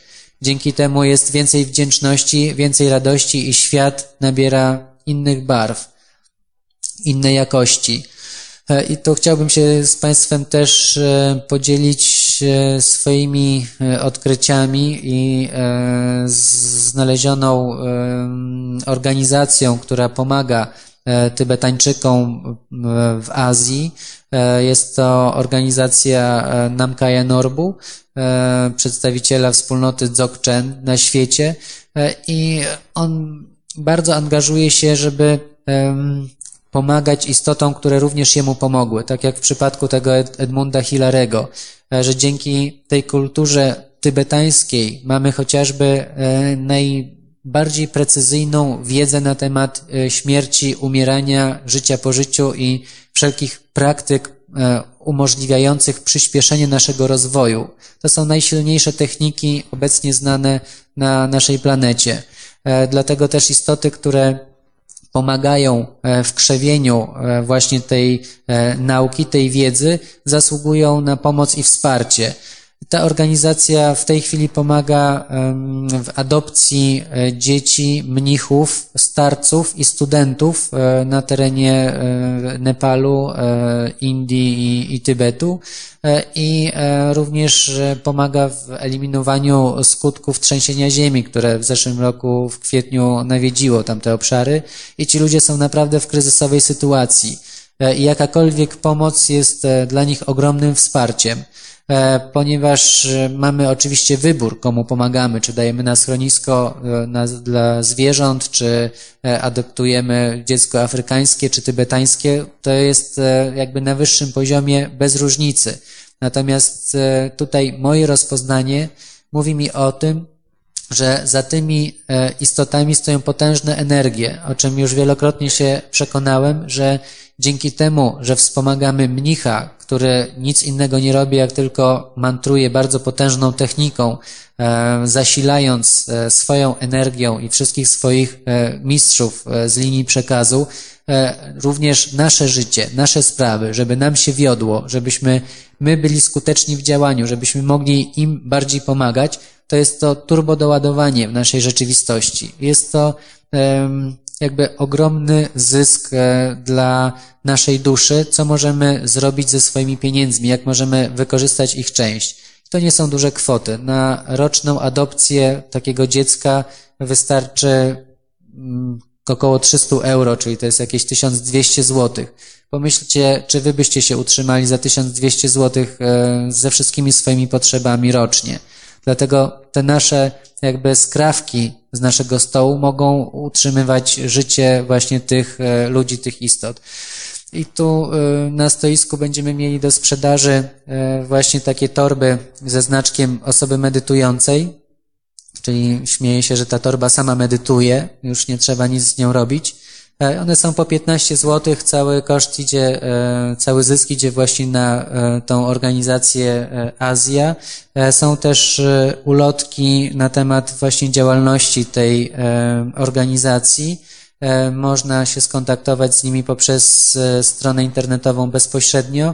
Dzięki temu jest więcej wdzięczności, więcej radości i świat nabiera innych barw, innej jakości. E, I tu chciałbym się z Państwem też e, podzielić e, swoimi odkryciami i znalezioną organizacją, która pomaga Tybetańczykom w Azji. Jest to organizacja Namkaya Norbu, przedstawiciela wspólnoty Dzogchen na świecie i on bardzo angażuje się, żeby pomagać istotom, które również jemu pomogły, tak jak w przypadku tego Edmunda Hilarego, e, że dzięki tej kulturze tybetańskiej mamy chociażby e, najbardziej precyzyjną wiedzę na temat e, śmierci, umierania, życia po życiu i wszelkich praktyk umożliwiających przyspieszenie naszego rozwoju. To są najsilniejsze techniki obecnie znane na naszej planecie. Dlatego też istoty, które pomagają e, w krzewieniu e, właśnie tej e, nauki, tej wiedzy, zasługują na pomoc i wsparcie. Ta organizacja w tej chwili pomaga w adopcji e, dzieci, mnichów, starców i studentów e, na terenie e, Nepalu, Indii i Tybetu. I również pomaga w eliminowaniu skutków trzęsienia ziemi, które w zeszłym roku w kwietniu nawiedziło tamte obszary. I ci ludzie są naprawdę w kryzysowej sytuacji. I jakakolwiek pomoc jest dla nich ogromnym wsparciem. E, ponieważ e, mamy oczywiście wybór, komu pomagamy, czy dajemy na schronisko e, na, dla zwierząt, czy adoptujemy dziecko afrykańskie, czy tybetańskie, to jest jakby na wyższym poziomie bez różnicy. Natomiast tutaj moje rozpoznanie mówi mi o tym, że za tymi istotami stoją potężne energie, o czym już wielokrotnie się przekonałem, że dzięki temu, że wspomagamy mnicha, który nic innego nie robi, jak tylko mantruje bardzo potężną techniką, e, zasilając e, swoją energią i wszystkich swoich e, mistrzów z linii przekazu, również nasze życie, nasze sprawy, żeby nam się wiodło, żebyśmy my byli skuteczni w działaniu, żebyśmy mogli im bardziej pomagać, to jest to turbodoładowanie w naszej rzeczywistości. Jest to jakby ogromny zysk e, dla naszej duszy, co możemy zrobić ze swoimi pieniędzmi, jak możemy wykorzystać ich część. To nie są duże kwoty. Na roczną adopcję takiego dziecka wystarczy mm, około 300 euro, czyli to jest jakieś 1200 zł. Pomyślcie, czy wy byście się utrzymali za 1200 zł e, ze wszystkimi swoimi potrzebami rocznie. Dlatego te nasze jakby skrawki z naszego stołu mogą utrzymywać życie właśnie tych e, ludzi, tych istot. I tu e, na stoisku będziemy mieli do sprzedaży e, właśnie takie torby ze znaczkiem osoby medytującej, czyli śmieję się, że ta torba sama medytuje, już nie trzeba nic z nią robić. E, one są po 15 zł, cały koszt idzie, e, cały zysk idzie właśnie na e, tą organizację Azja. Są też ulotki na temat właśnie działalności tej organizacji. Można się skontaktować z nimi poprzez stronę internetową bezpośrednio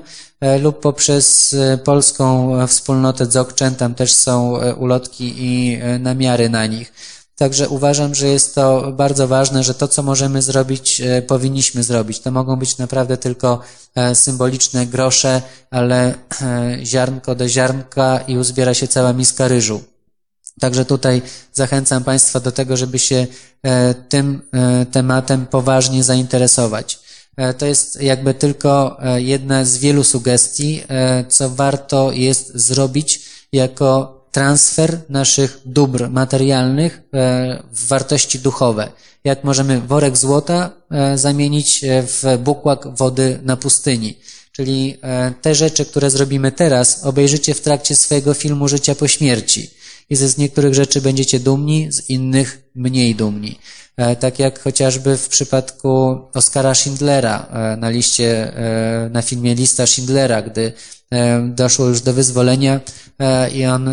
lub poprzez polską wspólnotę Dzogchen. Tam też są ulotki i namiary na nich. Także uważam, że jest to bardzo ważne, że to, co możemy zrobić, e, powinniśmy zrobić. To mogą być naprawdę tylko e, symboliczne grosze, ale e, ziarnko do ziarnka i uzbiera się cała miska ryżu. Także tutaj zachęcam Państwa do tego, żeby się tym tematem poważnie zainteresować. To jest jakby tylko jedna z wielu sugestii, co warto jest zrobić jako transfer naszych dóbr materialnych e, w wartości duchowe. Jak możemy worek złota e, zamienić e, w bukłak wody na pustyni. Czyli te rzeczy, które zrobimy teraz, obejrzycie w trakcie swojego filmu Życia po śmierci. I z niektórych rzeczy będziecie dumni, z innych mniej dumni. E, tak jak chociażby w przypadku Oskara Schindlera e, na liście, e, na filmie Lista Schindlera, gdy doszło już do wyzwolenia i on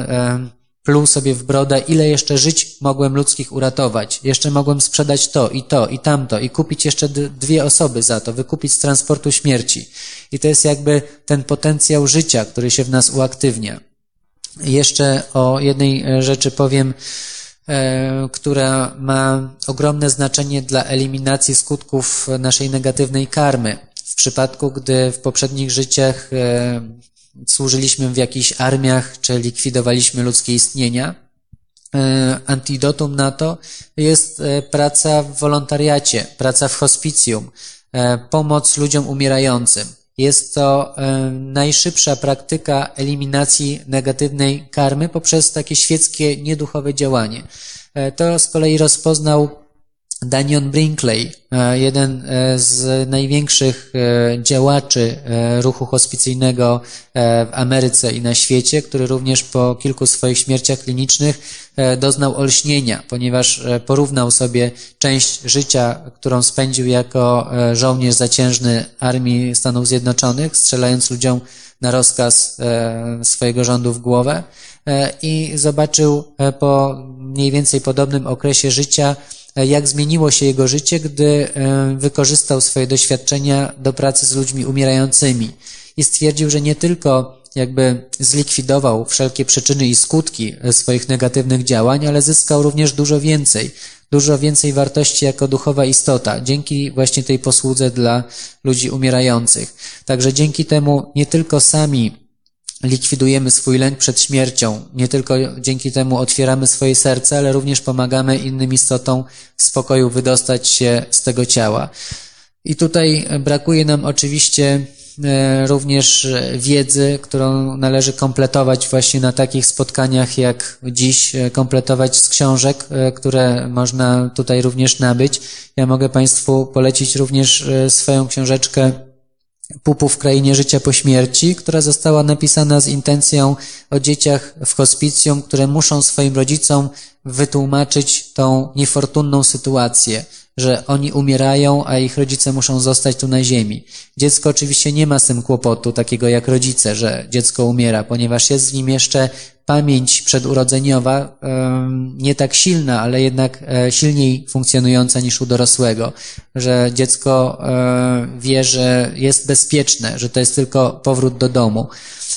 pluł sobie w brodę, ile jeszcze żyć mogłem ludzkich uratować. Jeszcze mogłem sprzedać to i to i tamto i kupić jeszcze dwie osoby za to, wykupić z transportu śmierci. I to jest jakby ten potencjał życia, który się w nas uaktywnia. Jeszcze o jednej rzeczy powiem, E, która ma ogromne znaczenie dla eliminacji skutków naszej negatywnej karmy. W przypadku, gdy w poprzednich życiach e, służyliśmy w jakichś armiach, czy likwidowaliśmy ludzkie istnienia, e, antidotum na to jest praca w wolontariacie, praca w hospicjum, pomoc ludziom umierającym. Jest to e, najszybsza praktyka eliminacji negatywnej karmy poprzez takie świeckie, nieduchowe działanie. E, to z kolei rozpoznał Danion Brinkley, e, jeden e, z największych e, działaczy ruchu hospicyjnego w Ameryce i na świecie, który również po kilku swoich śmierciach klinicznych doznał olśnienia, ponieważ porównał sobie część życia, którą spędził jako żołnierz zaciężny Armii Stanów Zjednoczonych, strzelając ludziom na rozkaz swojego rządu w głowę i zobaczył po mniej więcej podobnym okresie życia jak zmieniło się jego życie, gdy e, wykorzystał swoje doświadczenia do pracy z ludźmi umierającymi i stwierdził, że nie tylko jakby zlikwidował wszelkie przyczyny i skutki e, swoich negatywnych działań, ale zyskał również dużo więcej, dużo więcej wartości jako duchowa istota, dzięki właśnie tej posłudze dla ludzi umierających. Także dzięki temu nie tylko sami likwidujemy swój lęk przed śmiercią. Nie tylko dzięki temu otwieramy swoje serce, ale również pomagamy innym istotom w spokoju wydostać się z tego ciała. I tutaj brakuje nam oczywiście e, również wiedzy, którą należy kompletować właśnie na takich spotkaniach jak dziś, e, kompletować z książek, e, które można tutaj również nabyć. Ja mogę Państwu polecić również swoją książeczkę Pupu w krainie życia po śmierci, która została napisana z intencją o dzieciach w hospicjum, które muszą swoim rodzicom wytłumaczyć tą niefortunną sytuację, że oni umierają, a ich rodzice muszą zostać tu na ziemi. Dziecko oczywiście nie ma z tym kłopotu, takiego jak rodzice, że dziecko umiera, ponieważ jest w nim jeszcze pamięć przedurodzeniowa, nie tak silna, ale jednak e, silniej funkcjonująca niż u dorosłego, że dziecko e, wie, że jest bezpieczne, że to jest tylko powrót do domu.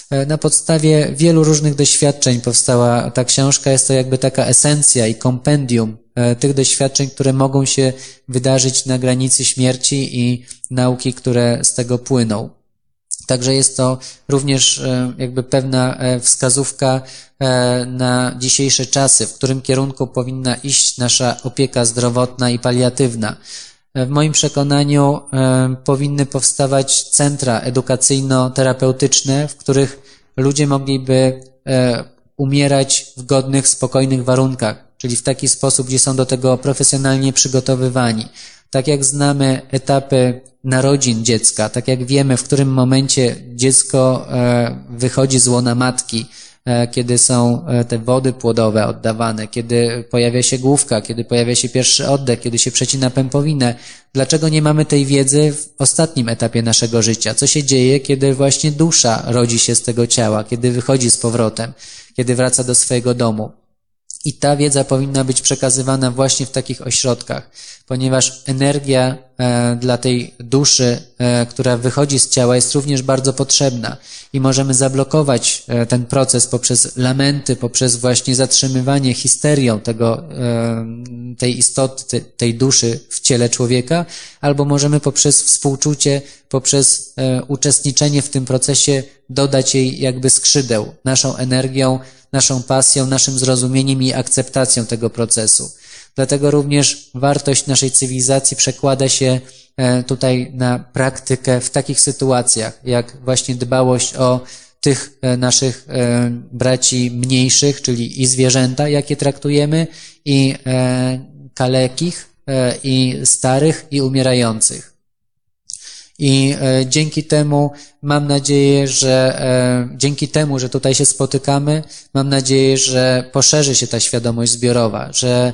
E, na podstawie wielu różnych doświadczeń powstała ta książka. Jest to jakby taka esencja i kompendium tych doświadczeń, które mogą się wydarzyć na granicy śmierci i nauki, które z tego płyną. Także jest to również e, jakby pewna e, wskazówka e, na dzisiejsze czasy, w którym kierunku powinna iść nasza opieka zdrowotna i paliatywna. W moim przekonaniu powinny powstawać centra edukacyjno-terapeutyczne, w których ludzie mogliby umierać w godnych, spokojnych warunkach, czyli w taki sposób, gdzie są do tego profesjonalnie przygotowywani. Tak jak znamy etapy narodzin dziecka, tak jak wiemy, w którym momencie dziecko e, wychodzi z łona matki, e, kiedy są e, te wody płodowe oddawane, kiedy pojawia się główka, kiedy pojawia się pierwszy oddech, kiedy się przecina pępowinę. Dlaczego nie mamy tej wiedzy w ostatnim etapie naszego życia? Co się dzieje, kiedy właśnie dusza rodzi się z tego ciała, kiedy wychodzi z powrotem, kiedy wraca do swojego domu? I ta wiedza powinna być przekazywana właśnie w takich ośrodkach, ponieważ energia dla tej duszy, e, która wychodzi z ciała, jest również bardzo potrzebna i możemy zablokować e, ten proces poprzez lamenty, poprzez właśnie zatrzymywanie histerią tego, tej istoty, tej duszy w ciele człowieka, albo możemy poprzez współczucie, poprzez uczestniczenie w tym procesie dodać jej jakby skrzydeł, naszą energią, naszą pasją, naszym zrozumieniem i akceptacją tego procesu. Dlatego również wartość naszej cywilizacji przekłada się e, tutaj na praktykę w takich sytuacjach, jak właśnie dbałość o tych e, naszych e, braci mniejszych, czyli i zwierzęta, jakie traktujemy, i kalekich, i starych, i umierających. I dzięki temu mam nadzieję, że dzięki temu, że tutaj się spotykamy, mam nadzieję, że poszerzy się ta świadomość zbiorowa, że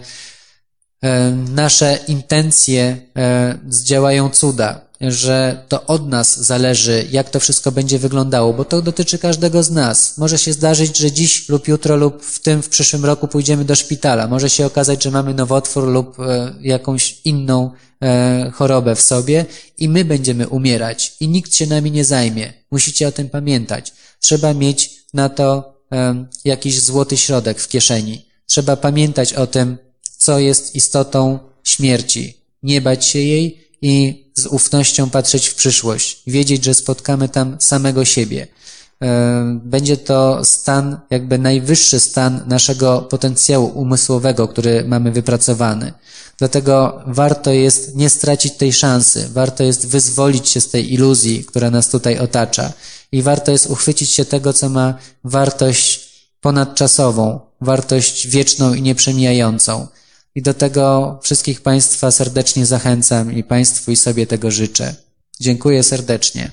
nasze intencje e, zdziałają cuda, że to od nas zależy, jak to wszystko będzie wyglądało, bo to dotyczy każdego z nas. Może się zdarzyć, że dziś lub jutro lub w tym, w przyszłym roku pójdziemy do szpitala. Może się okazać, że mamy nowotwór lub e, jakąś inną e, chorobę w sobie i my będziemy umierać i nikt się nami nie zajmie. Musicie o tym pamiętać. Trzeba mieć na to e, jakiś złoty środek w kieszeni. Trzeba pamiętać o tym, co jest istotą śmierci. Nie bać się jej i z ufnością patrzeć w przyszłość. Wiedzieć, że spotkamy tam samego siebie. E, Będzie to stan, jakby najwyższy stan naszego potencjału umysłowego, który mamy wypracowany. Dlatego warto jest nie stracić tej szansy, warto jest wyzwolić się z tej iluzji, która nas tutaj otacza i warto jest uchwycić się tego, co ma wartość ponadczasową, wartość wieczną i nieprzemijającą. I do tego wszystkich Państwa serdecznie zachęcam i Państwu i sobie tego życzę. Dziękuję serdecznie.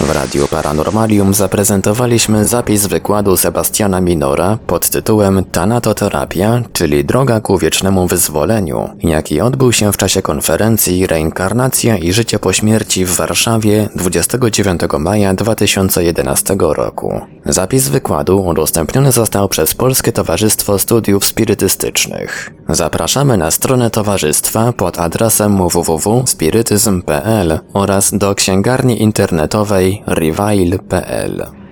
W Radiu Paranormalium zaprezentowaliśmy zapis wykładu Sebastiana Minora pod tytułem Tanatoterapia, czyli droga ku wiecznemu wyzwoleniu, jaki odbył się w czasie konferencji Reinkarnacja i życie po śmierci w Warszawie 29 maja 2011 roku. Zapis wykładu udostępniony został przez Polskie Towarzystwo Studiów Spirytystycznych. Zapraszamy na stronę towarzystwa pod adresem www.spirytyzm.pl oraz do księgarni internetowej reveil.pl.